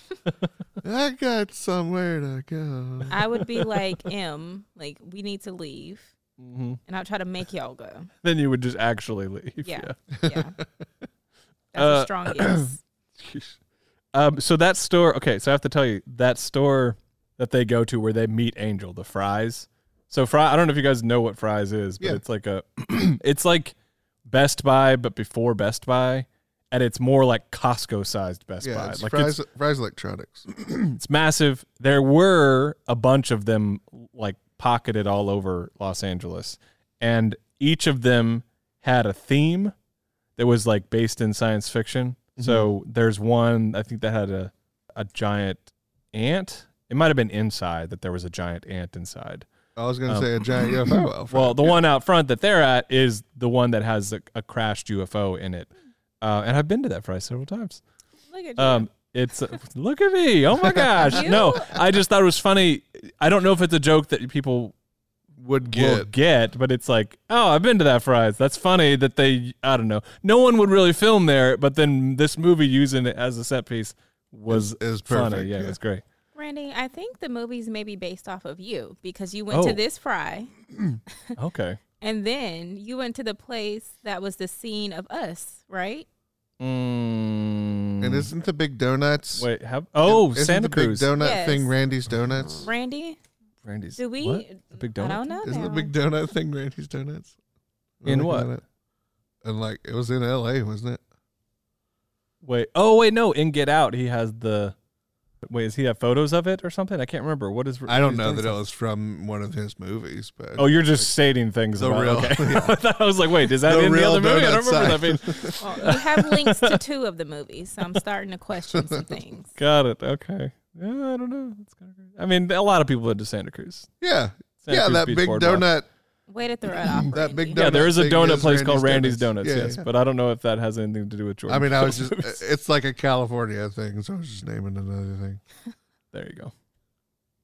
I got somewhere to go. I would be like M, like we need to leave, hmm and I'll try to make y'all go. Then you would just actually leave. Yeah. Yeah. Yeah. That's Uh, a strong yes. Um. So that store. Okay. So I have to tell you that store that they go to where they meet Angel, the Fry's. So Fry. I don't know if you guys know what Fry's is, but Yeah. it's like a. it's like Best Buy, but before Best Buy, and it's more like Costco sized Best yeah, Buy. it's like Fry's, it's Fry's electronics. it's massive. There were a bunch of them like pocketed all over Los Angeles, and each of them had a theme that was like based in science fiction. So mm-hmm. there's one I think that had a a giant ant. It might have been inside that there was a giant ant inside. I was gonna Um, say a giant UFO. out front. Well, the one out front that they're at is the one that has a, a crashed UFO in it, uh, and I've been to that fry several times. Look at you. Um, it's look at me. Oh my gosh. No, I just thought it was funny. I don't know if it's a joke that people would will get get, but it's like, oh, I've been to that Fry's. That's funny that they. I don't know. No one would really film there, but then this movie using it as a set piece was is perfect. funny. Yeah, it was great. Randy, I think the movie's may be based off of you because you went to Oh. this fry Okay. and then you went to the place that was the scene of us, right? Mm, And isn't the big donuts? wait, have oh isn't Santa the Cruz. big donut Yes. thing Randy's Donuts? Randy, Randy's. do we? what? The big donut. I don't know. Isn't the now. big donut thing Randy's Donuts? In looking what? at it? And like it was in L.A., wasn't it? Wait. Oh wait, no. In Get Out, he has the. Wait, does he have photos of it or something? I can't remember. What is? I don't know that it was from one of his movies, but Oh, you're just stating things. The about, real- Okay. yeah. I thought- I was like, wait, is that The in the real other movie? I don't donut remember that side. being. Well, you have links to two of the movies, so I'm starting to question some things. Got it. Okay. Yeah, I don't know. That's kind of crazy. I mean, a lot of people went to Santa Cruz. yeah, Santa yeah, Cruz that Beach big Boardwalk. donut. Way to throw it off. That Randy. big Yeah, there is a donut is place called Randy's Randy's Donuts. Donuts. Yeah, yes, yeah. but I don't know if that has anything to do with Jordan. I mean, I was just, movies. it's like a California thing, so I was just naming another thing. there you go.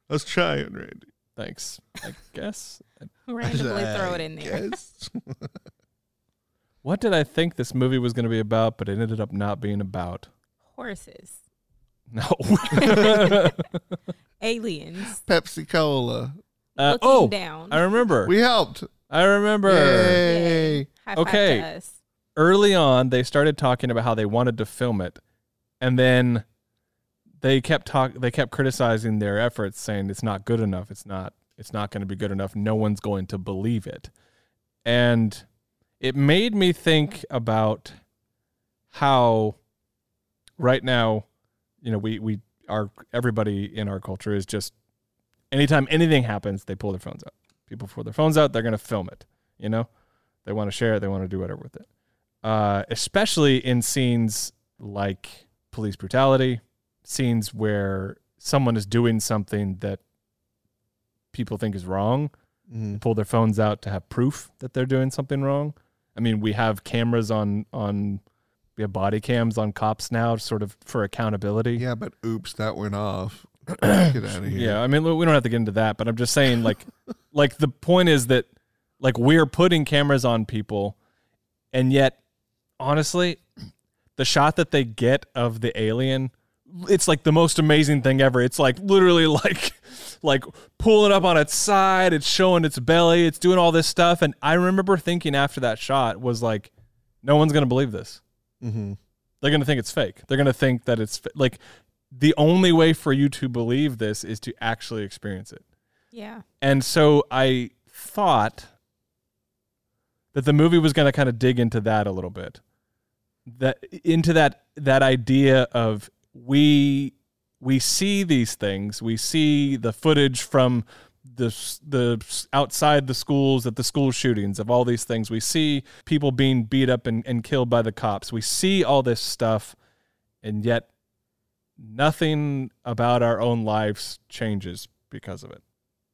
I was trying, Randy. Thanks. I guess. randomly throw it in there. What did I think this movie was going to be about, but it ended up not being about? Horses, No. aliens, Pepsi Cola. Uh, looking oh, down. I remember. We helped. I remember. Yay. High five okay. to us. early on they started talking about how they wanted to film it and then they kept talk they kept criticizing their efforts saying it's not good enough it's not it's not going to be good enough no one's going to believe it and it made me think about how right now you know we we are everybody in our culture is just anytime anything happens they pull their phones out people pull their phones out they're going to film it you know they want to share it they want to do whatever with it uh, especially in scenes like police brutality, scenes where someone is doing something that people think is wrong, Mm. pull their phones out to have proof that they're doing something wrong. I mean, we have cameras on on we have body cams on cops now, sort of for accountability. Yeah, but oops, that went off. Get out of here. Yeah, I mean, we don't have to get into that, but I'm just saying, like, like the point is that, like, we're putting cameras on people, and yet, honestly, the shot that they get of the alien, it's like the most amazing thing ever. It's like literally like, like pulling up on its side, it's showing its belly, it's doing all this stuff, and I remember thinking after that shot was like, no one's gonna believe this Mm-hmm. they're going to think it's fake. They're going to think that it's like the only way for you to believe this is to actually experience it. Yeah. And so I thought that the movie was going to kind of dig into that a little bit. That into that that idea of we we see these things, we see the footage from the the outside the schools at the school shootings of all these things. We see people being beat up and, and killed by the cops. We see all this stuff, and yet nothing about our own lives changes because of it.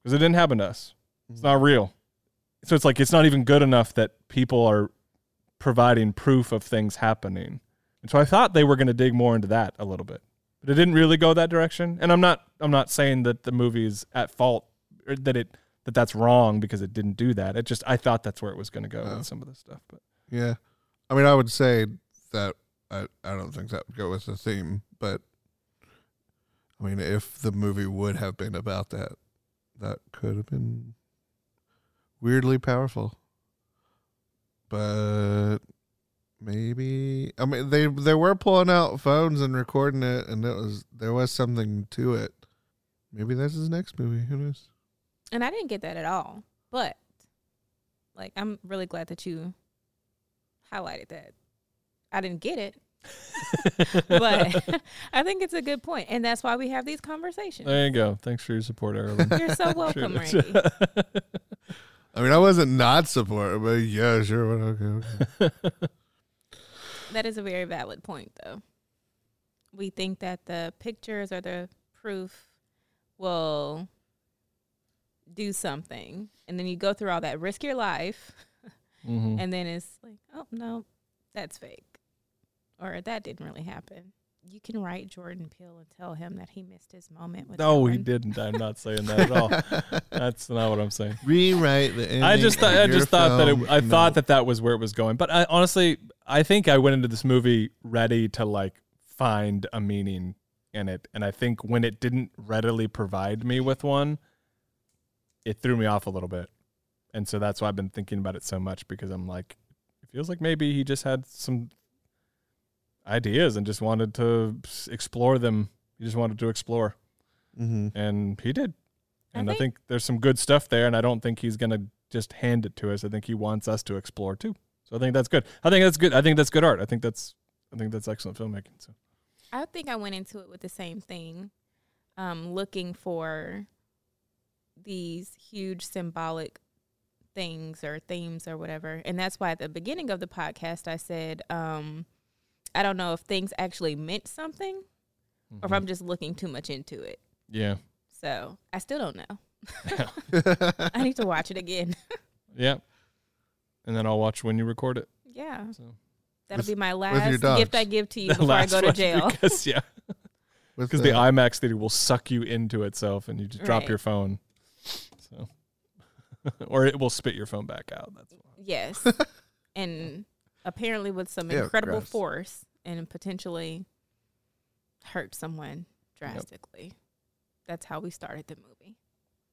Because it didn't happen to us. It's not mm-hmm. real. So it's like it's not even good enough that people are providing proof of things happening. And so I thought they were going to dig more into that a little bit. But it didn't really go that direction. And I'm not I'm not saying that the movie is at fault or that it that that's wrong because it didn't do that. It just I thought that's where it was going to go Oh. with uh-huh. some of this stuff. But Yeah. I mean, I would say that I, I don't think that would go with the theme, but I mean, if the movie would have been about that, that could have been weirdly powerful. But maybe I mean they they were pulling out phones and recording it and it was there was something to it. Maybe that's his next movie. Who knows? And I didn't get that at all. But like I'm really glad that you highlighted that. I didn't get it. but I think it's a good point, and that's why we have these conversations. There you go. Thanks for your support, Erin. You're so welcome, Sure. Randy. I mean, I wasn't not supportive, but yeah, sure. but Okay, okay. That is a very valid point, though. We think that the pictures or the proof will do something, and then you go through all that, risk your life, Mhm. and then it's like, oh no, that's fake, or that didn't really happen. You can write Jordan Peele and tell him that he missed his moment with. No, he didn't. I'm not saying that at all. That's not what I'm saying. Rewrite the ending. I just thought, I just thought that it. I No. thought that that was where it was going. But I honestly, I think I went into this movie ready to like find a meaning in it, and I think when it didn't readily provide me with one, it threw me off a little bit, and so that's why I've been thinking about it so much because I'm like, it feels like maybe he just had some ideas and just wanted to explore them. He just wanted to explore Mhm. and he did. And I think- think, there's some good stuff there, and I don't think he's gonna just hand it to us. I think he wants us to explore too. So I think that's good. I think that's good. I think that's good art. I think that's I think that's excellent filmmaking. So I think I went into it with the same thing, um, looking for these huge symbolic things or themes or whatever. And that's why at the beginning of the podcast, I said, um, I don't know if things actually meant something or if mhm. I'm just looking too much into it. yeah, So I still don't know. I need to watch it again. yeah. And then I'll watch when you record it. yeah. So That'll With- be my last gift I give to you The before I go to jail. because yeah, because the IMAX theater will suck you into itself, and you just drop Right. your phone. So, or it will spit your phone back out. That's why. Yes. and apparently with some Ew, incredible gross. force and potentially hurt someone drastically. That's how we started the movie.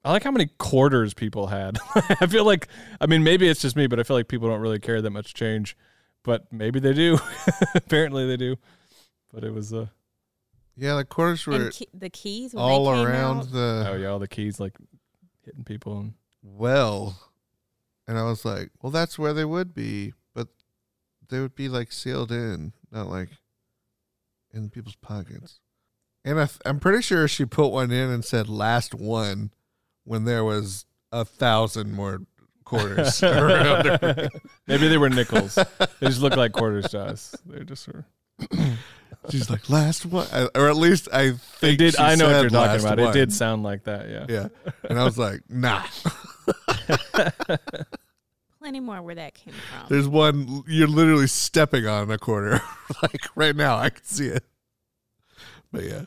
I like how many quarters people had. I feel like, I mean, maybe it's just me, but I feel like people don't really care that much change. But maybe they do. Apparently they do. But it was, uh, yeah, the quarters were key, the keys when all they came around out, the oh yeah, all the keys like hitting people. And, well, and I was like, well, that's where they would be, but they would be like sealed in, not like in people's pockets. And I I'm pretty sure she put one in and said last one when there was a thousand more quarters around her. maybe they were nickels. They just look like quarters to us. They're just sort of, She's like last one, or at least I think did. I know what you're talking about. one. It did sound like that. Yeah. Yeah, and I was like, nah. plenty more where that came from. There's one you're literally stepping on a quarter. like right now, I can see it. But yeah.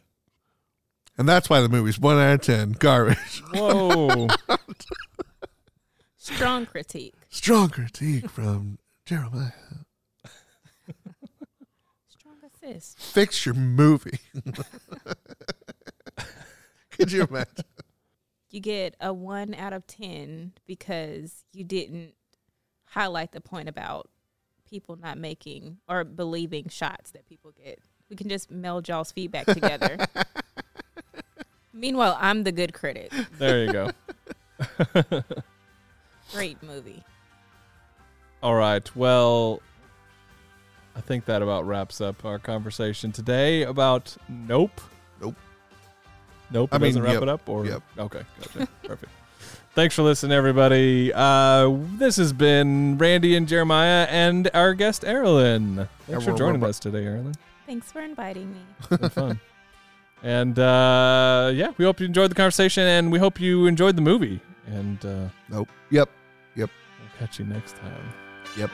And that's why the movie's one out of ten. Garbage. Whoa. Strong critique. Strong critique from Jeremiah. Strong assist. Fix your movie. Could you imagine? You get a one out of ten because you didn't highlight the point about people not making or believing shots that people get. We can just meld y'all's feedback together. Meanwhile, I'm the good critic. there you go. Great movie. All right. Well, I think that about wraps up our conversation today about Nope. Nope. Nope. I it doesn't mean, wrap yep, it up, or yep. okay, gotcha. perfect. Thanks for listening, everybody. Uh, this has been Randy and Jeremiah and our guest Erilyn. Thanks for joining us today, Erilyn. Thanks for inviting me. It's been fun. And uh, yeah, we hope you enjoyed the conversation, and we hope you enjoyed the movie. And uh, Nope. Yep. we'll catch you next time. Yep.